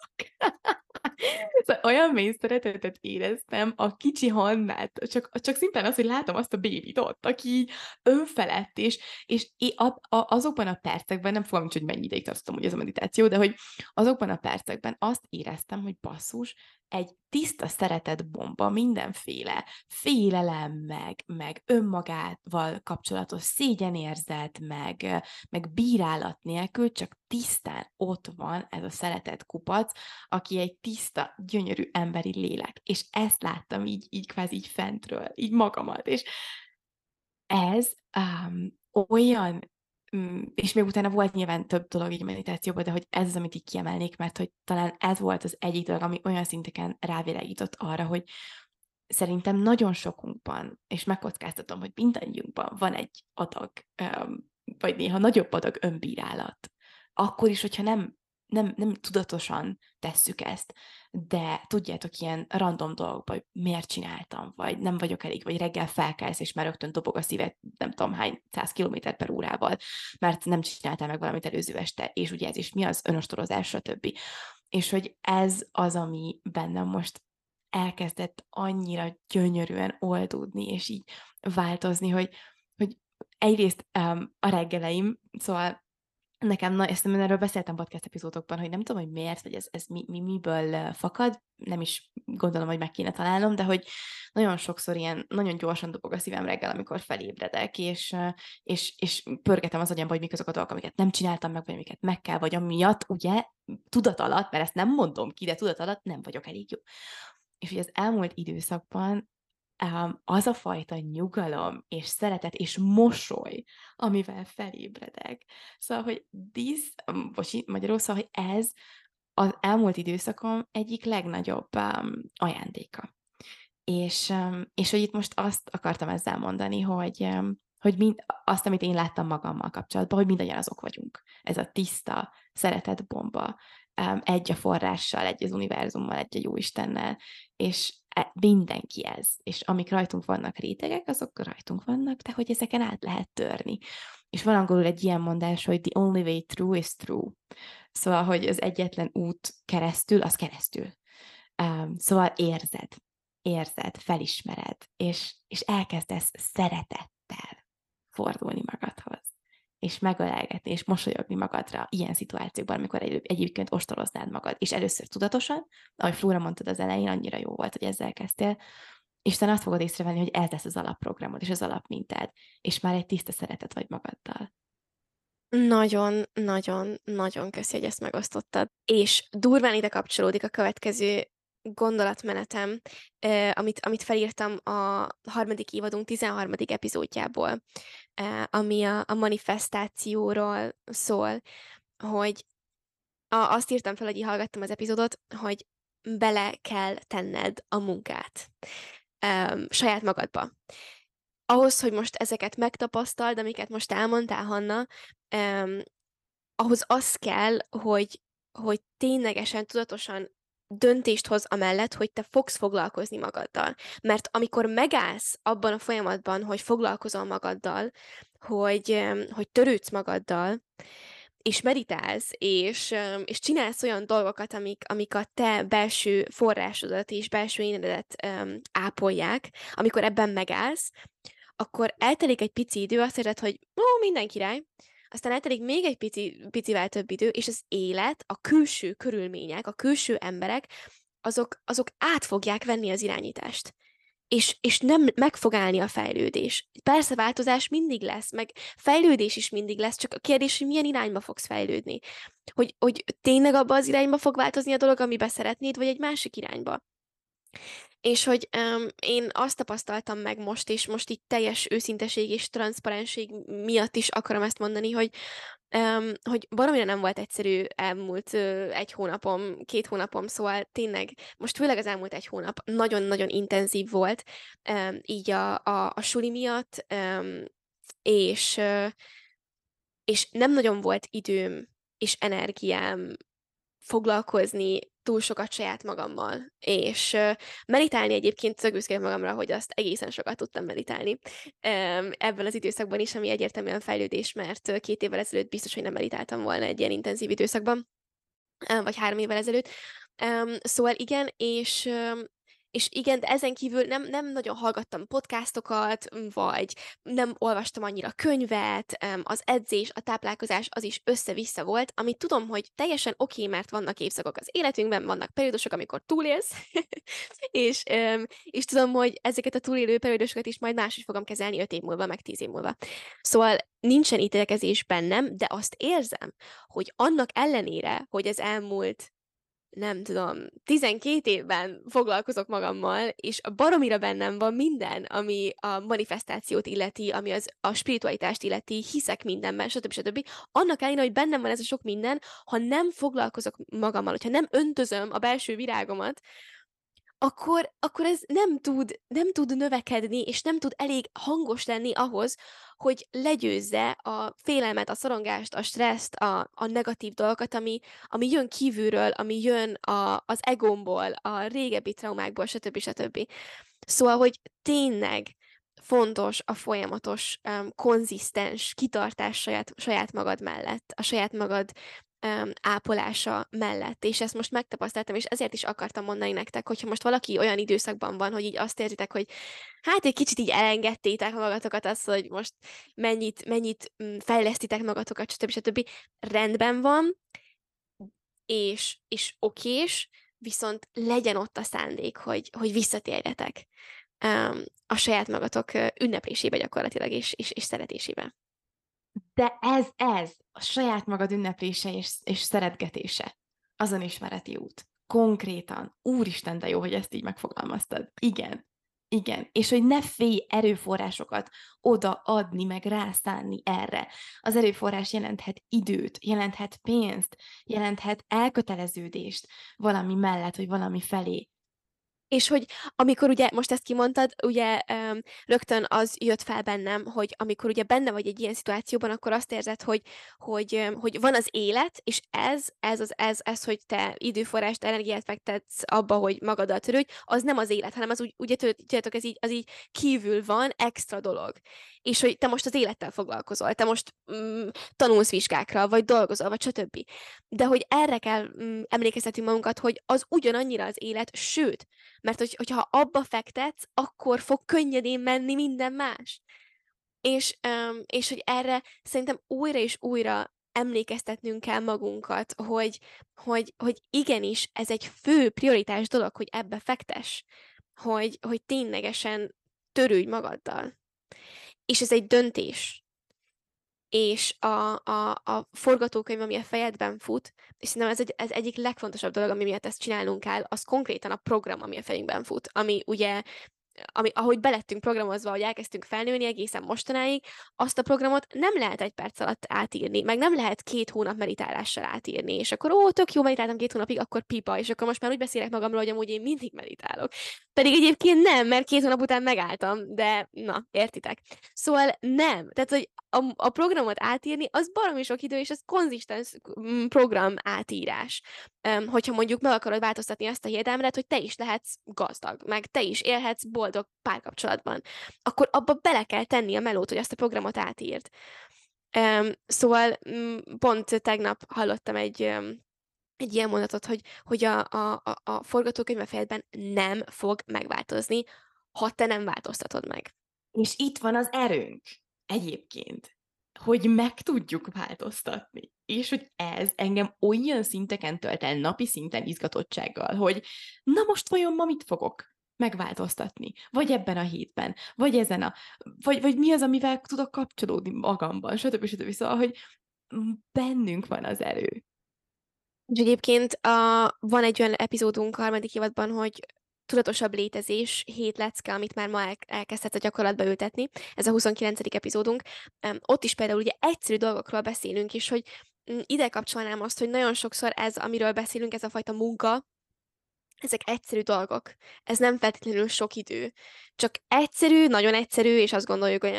Speaker 1: szóval olyan mély szeretetet éreztem a kicsi Hannát, csak, csak szimplán az, hogy látom azt a bébit ott, aki önfelett, és, és a, a, azokban a percekben, nem fogom, hogy mennyi ideig tartottam hogy ez a meditáció, de hogy azokban a percekben azt éreztem, hogy basszus, egy tiszta szeretet bomba, mindenféle félelem, meg, meg önmagával kapcsolatos szégyenérzet, meg, meg bírálat nélkül, csak tisztán ott van ez a szeretet kupac, aki egy tiszta, gyönyörű emberi lélek. És ezt láttam így, így kvázi így fentről, így magamat. És ez um, olyan és még utána volt nyilván több dolog így meditációban, de hogy ez az, amit így kiemelnék, mert hogy talán ez volt az egyik dolog, ami olyan szinteken rávilágított arra, hogy szerintem nagyon sokunkban, és megkockáztatom, hogy mindannyiunkban van egy adag, vagy néha nagyobb adag önbírálat. Akkor is, hogyha nem nem, nem tudatosan tesszük ezt, de tudjátok, ilyen random dolgokban, hogy miért csináltam, vagy nem vagyok elég, vagy reggel felkelsz, és már rögtön dobog a szíved, nem tudom hány száz kilométer per órával, mert nem csináltál meg valamit előző este, és ugye ez is mi az önostorozás, stb. És hogy ez az, ami bennem most elkezdett annyira gyönyörűen oldódni, és így változni, hogy, hogy egyrészt um, a reggeleim, szóval Nekem, na, ezt erről beszéltem podcast epizódokban, hogy nem tudom, hogy miért, vagy ez, ez mi, mi, miből fakad, nem is gondolom, hogy meg kéne találnom, de hogy nagyon sokszor ilyen, nagyon gyorsan dobog a szívem reggel, amikor felébredek, és, és, és pörgetem az agyamba, hogy mik azok a dolgok, amiket nem csináltam meg, vagy amiket meg kell, vagy amiatt, ugye, tudat alatt, mert ezt nem mondom ki, de tudat alatt nem vagyok elég jó. És hogy az elmúlt időszakban az a fajta nyugalom és szeretet és mosoly, amivel felébredek. Szóval, hogy this, bocsi, magyarul, szóval, hogy ez az elmúlt időszakom egyik legnagyobb ajándéka. És, és hogy itt most azt akartam ezzel mondani, hogy, hogy mind, azt, amit én láttam magammal kapcsolatban, hogy mindannyian azok vagyunk. Ez a tiszta, szeretet bomba, egy a forrással, egy az univerzummal, egy a jóistennel, és mindenki ez, és amik rajtunk vannak rétegek, azok rajtunk vannak, de hogy ezeken át lehet törni. És van angolul egy ilyen mondás, hogy the only way through is through. Szóval, hogy az egyetlen út keresztül, az keresztül. Um, szóval érzed, érzed, felismered, és, és elkezdesz szeretettel fordulni magadhoz és megölelgetni, és mosolyogni magadra ilyen szituációkban, amikor egy, egyébként ostoroznád magad, és először tudatosan, ahogy Flóra mondtad az elején, annyira jó volt, hogy ezzel kezdtél, és te azt fogod észrevenni, hogy ez lesz az alapprogramod, és az alapmintád, és már egy tiszta szeretet vagy magaddal.
Speaker 3: Nagyon, nagyon, nagyon köszi, hogy ezt megosztottad. És durván ide kapcsolódik a következő gondolatmenetem, amit, amit felírtam a harmadik évadunk 13. epizódjából, ami a, a manifestációról szól, hogy a, azt írtam fel, hogy így hallgattam az epizódot, hogy bele kell tenned a munkát um, saját magadba. Ahhoz, hogy most ezeket megtapasztald, amiket most elmondtál, Hanna, um, ahhoz az kell, hogy, hogy ténylegesen, tudatosan döntést hoz amellett, hogy te fogsz foglalkozni magaddal. Mert amikor megállsz abban a folyamatban, hogy foglalkozol magaddal, hogy, hogy törődsz magaddal, és meditálsz, és, és csinálsz olyan dolgokat, amik, amik a te belső forrásodat és belső énedet ápolják, amikor ebben megállsz, akkor eltelik egy pici idő, azt érzed, hogy ó, minden király, aztán eltelik még egy pici, picivel több idő, és az élet, a külső körülmények, a külső emberek, azok, azok át fogják venni az irányítást. És, és nem meg fog állni a fejlődés. Persze változás mindig lesz, meg fejlődés is mindig lesz, csak a kérdés, hogy milyen irányba fogsz fejlődni. Hogy, hogy tényleg abba az irányba fog változni a dolog, amiben szeretnéd, vagy egy másik irányba. És hogy um, én azt tapasztaltam meg most, és most itt teljes őszinteség és transzparenség miatt is akarom ezt mondani, hogy um, hogy valamire nem volt egyszerű elmúlt uh, egy hónapom, két hónapom, szóval tényleg most főleg az elmúlt egy hónap nagyon-nagyon intenzív volt, um, így a, a, a suli miatt, um, és, uh, és nem nagyon volt időm és energiám foglalkozni túl sokat saját magammal, és meditálni egyébként szögbüszkék magamra, hogy azt egészen sokat tudtam meditálni ebben az időszakban is, ami egyértelműen fejlődés, mert két évvel ezelőtt biztos, hogy nem meditáltam volna egy ilyen intenzív időszakban, vagy három évvel ezelőtt. Szóval igen, és és igen, de ezen kívül nem, nem nagyon hallgattam podcastokat, vagy nem olvastam annyira könyvet, az edzés, a táplálkozás az is össze-vissza volt, amit tudom, hogy teljesen oké, okay, mert vannak évszakok az életünkben, vannak periódusok, amikor túlélsz, és, és tudom, hogy ezeket a túlélő periódusokat is majd máshogy fogom kezelni 5 év múlva, meg 10 év múlva. Szóval nincsen ítélkezés bennem, de azt érzem, hogy annak ellenére, hogy ez elmúlt nem tudom, 12 évben foglalkozok magammal, és a baromira bennem van minden, ami a manifestációt illeti, ami az, a spiritualitást illeti, hiszek mindenben, stb. stb. Annak ellenére, hogy bennem van ez a sok minden, ha nem foglalkozok magammal, hogyha nem öntözöm a belső virágomat, akkor, akkor ez nem tud, nem tud növekedni, és nem tud elég hangos lenni ahhoz, hogy legyőzze a félelmet, a szorongást, a stresszt, a, a negatív dolgokat, ami, ami jön kívülről, ami jön a, az egómból, a régebbi traumákból, stb. stb. Szóval, hogy tényleg fontos a folyamatos, um, konzisztens kitartás saját, saját magad mellett, a saját magad ápolása mellett, és ezt most megtapasztaltam, és ezért is akartam mondani nektek, hogyha most valaki olyan időszakban van, hogy így azt érzitek, hogy hát egy kicsit így elengedtétek magatokat azt, hogy most mennyit, mennyit mm, fejlesztitek magatokat, stb. stb. rendben van, és, és okés, viszont legyen ott a szándék, hogy, hogy visszatérjetek a saját magatok ünneplésébe gyakorlatilag, és, és, és szeretésébe.
Speaker 1: De ez, ez, a saját magad ünneplése és, és szeretgetése, azon ismereti út. Konkrétan. Úristen, de jó, hogy ezt így megfogalmaztad. Igen. Igen, és hogy ne félj erőforrásokat oda adni, meg rászánni erre. Az erőforrás jelenthet időt, jelenthet pénzt, jelenthet elköteleződést valami mellett, vagy valami felé.
Speaker 3: És hogy amikor ugye, most ezt kimondtad, ugye um, rögtön az jött fel bennem, hogy amikor ugye benne vagy egy ilyen szituációban, akkor azt érzed, hogy, hogy, um, hogy van az élet, és ez, ez, az, ez, ez, hogy te időforrást, energiát fektetsz abba, hogy magaddal törődj, az nem az élet, hanem az úgy, ugye tudjátok, ez így, az így kívül van, extra dolog és hogy te most az élettel foglalkozol, te most mm, tanulsz vizsgákra, vagy dolgozol, vagy stb. De hogy erre kell mm, emlékeztetni magunkat, hogy az ugyanannyira az élet, sőt, mert hogy, hogyha abba fektetsz, akkor fog könnyedén menni minden más. És, és hogy erre szerintem újra és újra emlékeztetnünk kell magunkat, hogy, hogy, hogy igenis ez egy fő prioritás dolog, hogy ebbe fektes, hogy, hogy ténylegesen törődj magaddal és ez egy döntés. És a, a, a forgatókönyv, ami a fejedben fut, és szerintem ez, egy, ez egyik legfontosabb dolog, ami miatt ezt csinálnunk kell, az konkrétan a program, ami a fejünkben fut, ami ugye ami, ahogy belettünk programozva, hogy elkezdtünk felnőni egészen mostanáig, azt a programot nem lehet egy perc alatt átírni, meg nem lehet két hónap meditálással átírni, és akkor ó, tök jó meditáltam két hónapig, akkor pipa, és akkor most már úgy beszélek magamról, hogy amúgy én mindig meditálok. Pedig egyébként nem, mert két hónap után megálltam, de na, értitek. Szóval nem. Tehát, hogy a, a programot átírni, az baromi sok idő, és ez konzisztens mm, program átírás. Um, hogyha mondjuk meg akarod változtatni azt a hiedelmet, hogy te is lehetsz gazdag, meg te is élhetsz boldog párkapcsolatban, akkor abba bele kell tenni a melót, hogy azt a programot átírd. Um, szóval um, pont tegnap hallottam egy um, egy ilyen mondatot, hogy, hogy a, a, a, a forgatókönyv a fejedben nem fog megváltozni, ha te nem változtatod meg.
Speaker 1: És itt van az erőnk egyébként, hogy meg tudjuk változtatni. És hogy ez engem olyan szinteken tölt el, napi szinten izgatottsággal, hogy na most vajon ma mit fogok megváltoztatni? Vagy ebben a hétben, vagy ezen a, vagy, vagy mi az, amivel tudok kapcsolódni magamban, stb. stb. Szóval, hogy bennünk van az erő.
Speaker 3: És egyébként a, van egy olyan epizódunk harmadik évadban, hogy tudatosabb létezés, hét lecke, amit már ma el, elkezdett a gyakorlatba ültetni. Ez a 29. epizódunk. Ott is például ugye egyszerű dolgokról beszélünk, és hogy um, ide kapcsolnám azt, hogy nagyon sokszor ez, amiről beszélünk, ez a fajta munka, ezek egyszerű dolgok. Ez nem feltétlenül sok idő. Csak egyszerű, nagyon egyszerű, és azt gondoljuk, hogy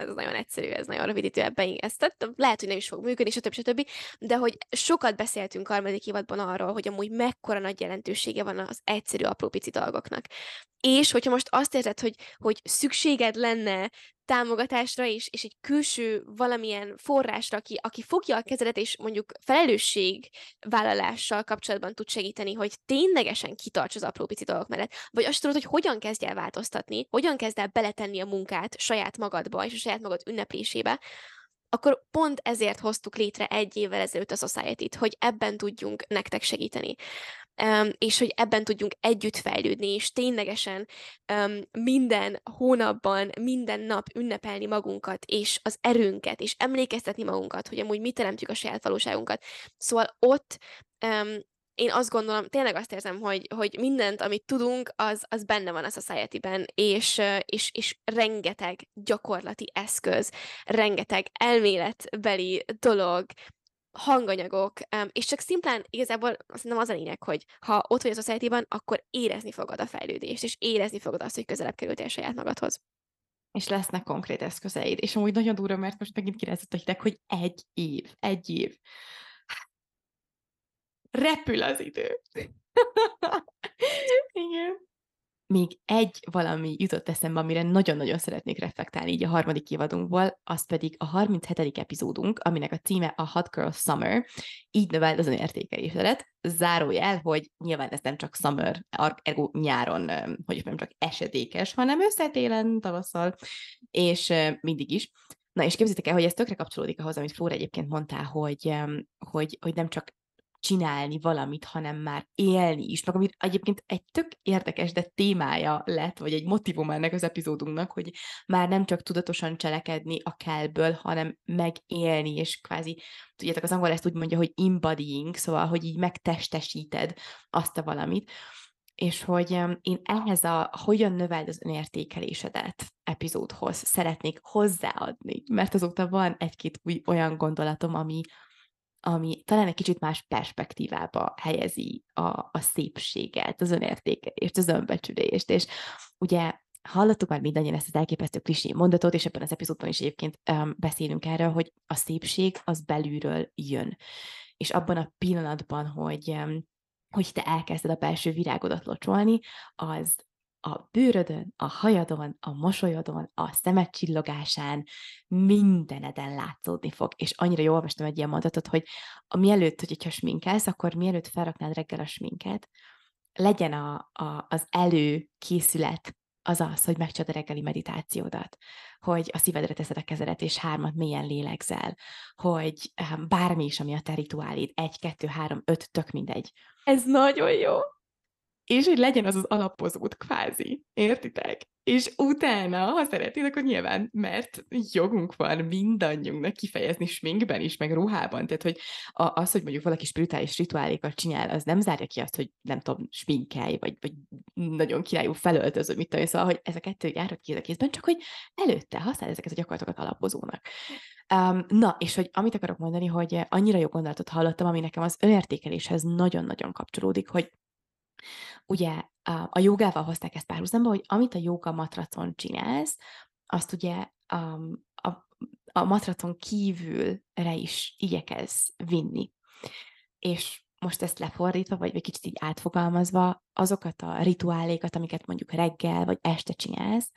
Speaker 3: ez nagyon egyszerű, ez nagyon rövidítő ebben, ez tehát lehet, hogy nem is fog működni, stb. stb. De hogy sokat beszéltünk harmadik évadban arról, hogy amúgy mekkora nagy jelentősége van az egyszerű apró pici dolgoknak. És hogyha most azt érzed, hogy, hogy szükséged lenne támogatásra és, és egy külső valamilyen forrásra, aki, aki fogja a kezedet, és mondjuk felelősségvállalással kapcsolatban tud segíteni, hogy ténylegesen kitarts az apró pici dolgok mellett, vagy azt tudod, hogy hogyan kezdj el változtatni, hogyan kezd el beletenni a munkát saját magadba és a saját magad ünneplésébe, akkor pont ezért hoztuk létre egy évvel ezelőtt a Society-t, hogy ebben tudjunk nektek segíteni és hogy ebben tudjunk együtt fejlődni, és ténylegesen minden hónapban, minden nap ünnepelni magunkat, és az erőnket, és emlékeztetni magunkat, hogy amúgy mi teremtjük a saját valóságunkat. Szóval ott én azt gondolom, tényleg azt érzem, hogy, hogy mindent, amit tudunk, az, az benne van a society-ben, és, és, és rengeteg gyakorlati eszköz, rengeteg elméletbeli dolog, hanganyagok, és csak szimplán igazából szerintem az a lényeg, hogy ha ott vagy a society akkor érezni fogod a fejlődést, és érezni fogod azt, hogy közelebb kerültél saját magadhoz.
Speaker 1: És lesznek konkrét eszközeid. És amúgy nagyon durva, mert most megint kirázott a hideg, hogy egy év, egy év. Repül az idő. Igen még egy valami jutott eszembe, amire nagyon-nagyon szeretnék reflektálni így a harmadik évadunkból, az pedig a 37. epizódunk, aminek a címe a Hot Girl Summer, így növeld az önértékelésedet. Zárójel, hogy nyilván ez nem csak summer, ergo nyáron, hogy nem csak esedékes, hanem összetélen, tavasszal, és mindig is. Na és képzeljétek el, hogy ez tökre kapcsolódik ahhoz, amit Flóra egyébként mondtál, hogy, hogy, hogy nem csak csinálni valamit, hanem már élni is, meg amit egyébként egy tök érdekes, de témája lett, vagy egy motivum ennek az epizódunknak, hogy már nem csak tudatosan cselekedni a kellből, hanem megélni, és kvázi, tudjátok, az angol ezt úgy mondja, hogy embodying, szóval, hogy így megtestesíted azt a valamit, és hogy én ehhez a hogyan növeld az önértékelésedet epizódhoz szeretnék hozzáadni, mert azóta van egy-két új olyan gondolatom, ami, ami talán egy kicsit más perspektívába helyezi a, a szépséget, az önértékelést, az önbecsülést, és ugye hallottuk már mindannyian ezt az elképesztő klisé mondatot, és ebben az epizódban is egyébként um, beszélünk erről, hogy a szépség az belülről jön. És abban a pillanatban, hogy um, hogy te elkezded a belső virágodat locsolni, az a bőrödön, a hajadon, a mosolyodon, a szemed csillogásán, mindeneden látszódni fog. És annyira jól olvastam egy ilyen mondatot, hogy a mielőtt, hogy hogyha sminkelsz, akkor mielőtt felraknád reggel a sminket, legyen a, a, az előkészület az az, hogy megcsad a reggeli meditációdat, hogy a szívedre teszed a kezedet, és hármat mélyen lélegzel, hogy um, bármi is, ami a te rituálid, egy, kettő, három, öt, tök mindegy. Ez nagyon jó és hogy legyen az az alapozót kvázi, értitek? És utána, ha szeretnéd, akkor nyilván, mert jogunk van mindannyiunknak kifejezni sminkben is, meg ruhában, tehát hogy az, hogy mondjuk valaki spirituális rituálékat csinál, az nem zárja ki azt, hogy nem tudom, sminkelj, vagy, vagy nagyon királyú felöltöző, mit tudom, szóval, hogy ez a kettő járhat ki a kézben, csak hogy előtte használ ezeket a gyakorlatokat alapozónak. Um, na, és hogy amit akarok mondani, hogy annyira jó gondolatot hallottam, ami nekem az önértékeléshez nagyon-nagyon kapcsolódik, hogy ugye a jogával hozták ezt párhuzamba, hogy amit a joga matracon csinálsz, azt ugye um, a, a matracon kívülre is igyekez vinni. És most ezt lefordítva, vagy egy kicsit így átfogalmazva, azokat a rituálékat, amiket mondjuk reggel vagy este csinálsz,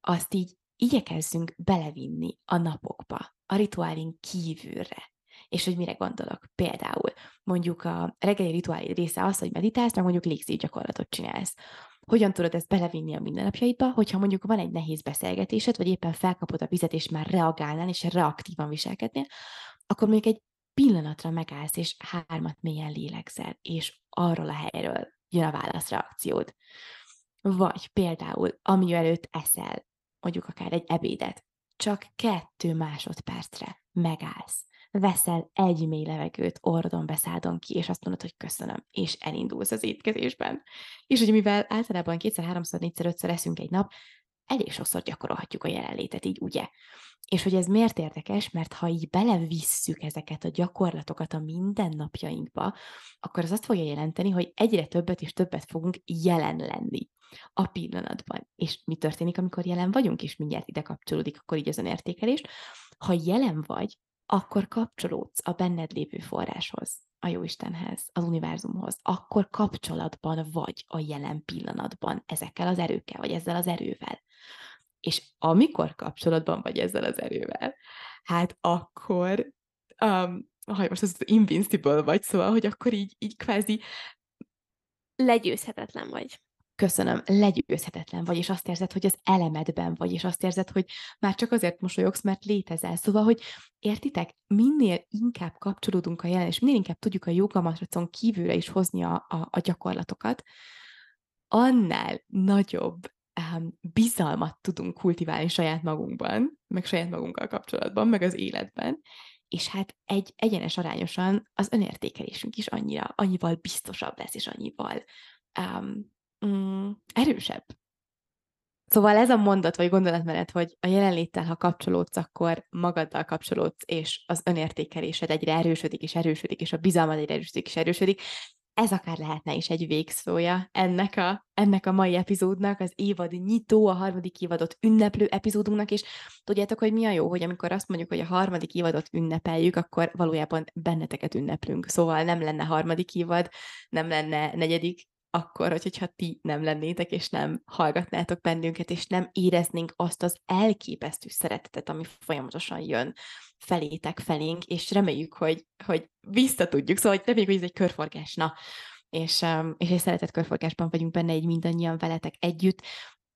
Speaker 1: azt így igyekezzünk belevinni a napokba, a rituálink kívülre. És hogy mire gondolok? Például mondjuk a reggeli rituálé része az, hogy meditálsz, meg mondjuk légzés gyakorlatot csinálsz. Hogyan tudod ezt belevinni a mindennapjaidba, hogyha mondjuk van egy nehéz beszélgetésed, vagy éppen felkapod a vizet, és már reagálnál, és reaktívan viselkednél, akkor mondjuk egy pillanatra megállsz, és hármat mélyen lélegzel, és arról a helyről jön a válaszreakciód. Vagy például, ami előtt eszel, mondjuk akár egy ebédet, csak kettő másodpercre megállsz, veszel egy mély levegőt, orrodon beszádon ki, és azt mondod, hogy köszönöm, és elindulsz az étkezésben. És hogy mivel általában kétszer, háromszor, négyszer, ötször eszünk egy nap, elég sokszor gyakorolhatjuk a jelenlétet így, ugye? És hogy ez miért érdekes, mert ha így belevisszük ezeket a gyakorlatokat a mindennapjainkba, akkor az azt fogja jelenteni, hogy egyre többet és többet fogunk jelen lenni a pillanatban. És mi történik, amikor jelen vagyunk, és mindjárt ide kapcsolódik akkor így az önértékelés. Ha jelen vagy, akkor kapcsolódsz a benned lévő forráshoz, a Jóistenhez, az univerzumhoz, akkor kapcsolatban vagy a jelen pillanatban ezekkel az erőkkel, vagy ezzel az erővel. És amikor kapcsolatban vagy ezzel az erővel, hát akkor, um, ha most az invincible vagy, szóval, hogy akkor így, így kvázi
Speaker 3: legyőzhetetlen vagy
Speaker 1: köszönöm, legyőzhetetlen vagy, és azt érzed, hogy az elemedben vagy, és azt érzed, hogy már csak azért mosolyogsz, mert létezel. Szóval, hogy értitek, minél inkább kapcsolódunk a jelen, és minél inkább tudjuk a jogamatracon kívülre is hozni a, a, a gyakorlatokat, annál nagyobb um, bizalmat tudunk kultiválni saját magunkban, meg saját magunkkal kapcsolatban, meg az életben, és hát egy egyenes arányosan az önértékelésünk is annyira, annyival biztosabb lesz, és annyival um, mm, erősebb. Szóval ez a mondat, vagy gondolatmenet, hogy a jelenléttel, ha kapcsolódsz, akkor magaddal kapcsolódsz, és az önértékelésed egyre erősödik, és erősödik, és a bizalmad egyre erősödik, és erősödik. Ez akár lehetne is egy végszója ennek a, ennek a mai epizódnak, az évad nyitó, a harmadik évadot ünneplő epizódunknak, és tudjátok, hogy mi a jó, hogy amikor azt mondjuk, hogy a harmadik évadot ünnepeljük, akkor valójában benneteket ünneplünk. Szóval nem lenne harmadik évad, nem lenne negyedik, akkor, hogyha ti nem lennétek, és nem hallgatnátok bennünket, és nem éreznénk azt az elképesztő szeretetet, ami folyamatosan jön felétek, felénk, és reméljük, hogy, hogy vissza tudjuk, szóval hogy reméljük, hogy ez egy körforgás, na, és, um, és egy szeretett körforgásban vagyunk benne így mindannyian veletek együtt.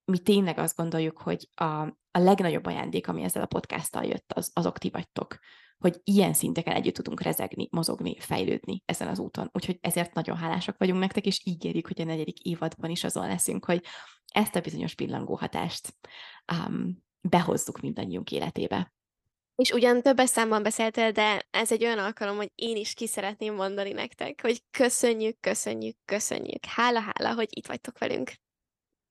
Speaker 1: Mi tényleg azt gondoljuk, hogy a, a legnagyobb ajándék, ami ezzel a podcasttal jött, az, azok ti vagytok hogy ilyen szinteken együtt tudunk rezegni, mozogni, fejlődni ezen az úton. Úgyhogy ezért nagyon hálásak vagyunk nektek, és ígérjük, hogy a negyedik évadban is azon leszünk, hogy ezt a bizonyos pillangó hatást um, behozzuk mindannyiunk életébe.
Speaker 3: És ugyan többes számban beszéltél, de ez egy olyan alkalom, hogy én is ki szeretném mondani nektek, hogy köszönjük, köszönjük, köszönjük. Hála, hála, hogy itt vagytok velünk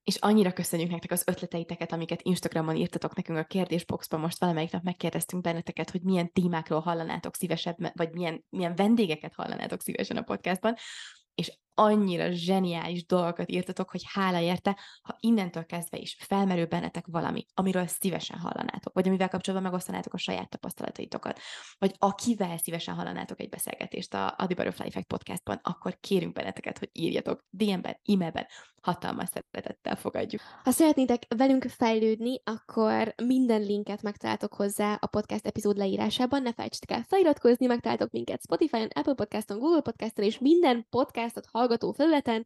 Speaker 1: és annyira köszönjük nektek az ötleteiteket, amiket Instagramon írtatok nekünk a kérdésboxban. Most valamelyik nap megkérdeztünk benneteket, hogy milyen témákról hallanátok szívesebb, vagy milyen, milyen vendégeket hallanátok szívesen a podcastban és annyira zseniális dolgokat írtatok, hogy hála érte, ha innentől kezdve is felmerül bennetek valami, amiről szívesen hallanátok, vagy amivel kapcsolatban megosztanátok a saját tapasztalataitokat, vagy akivel szívesen hallanátok egy beszélgetést a, a The Butterfly Effect podcastban, akkor kérünk benneteket, hogy írjatok DM-ben, e-mailben, hatalmas szeretettel fogadjuk.
Speaker 3: Ha szeretnétek velünk fejlődni, akkor minden linket megtaláltok hozzá a podcast epizód leírásában, ne felejtsetek el feliratkozni, megtaláltok minket Spotify-on, Apple Podcaston, Google Podcaston és minden podcastot hallgató felületen,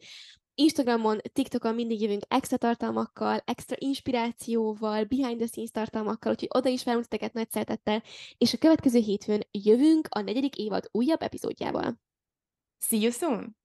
Speaker 3: Instagramon, TikTokon mindig jövünk extra tartalmakkal, extra inspirációval, behind the scenes tartalmakkal, úgyhogy oda is várunk nagy szeretettel, és a következő hétfőn jövünk a negyedik évad újabb epizódjával.
Speaker 1: See you soon!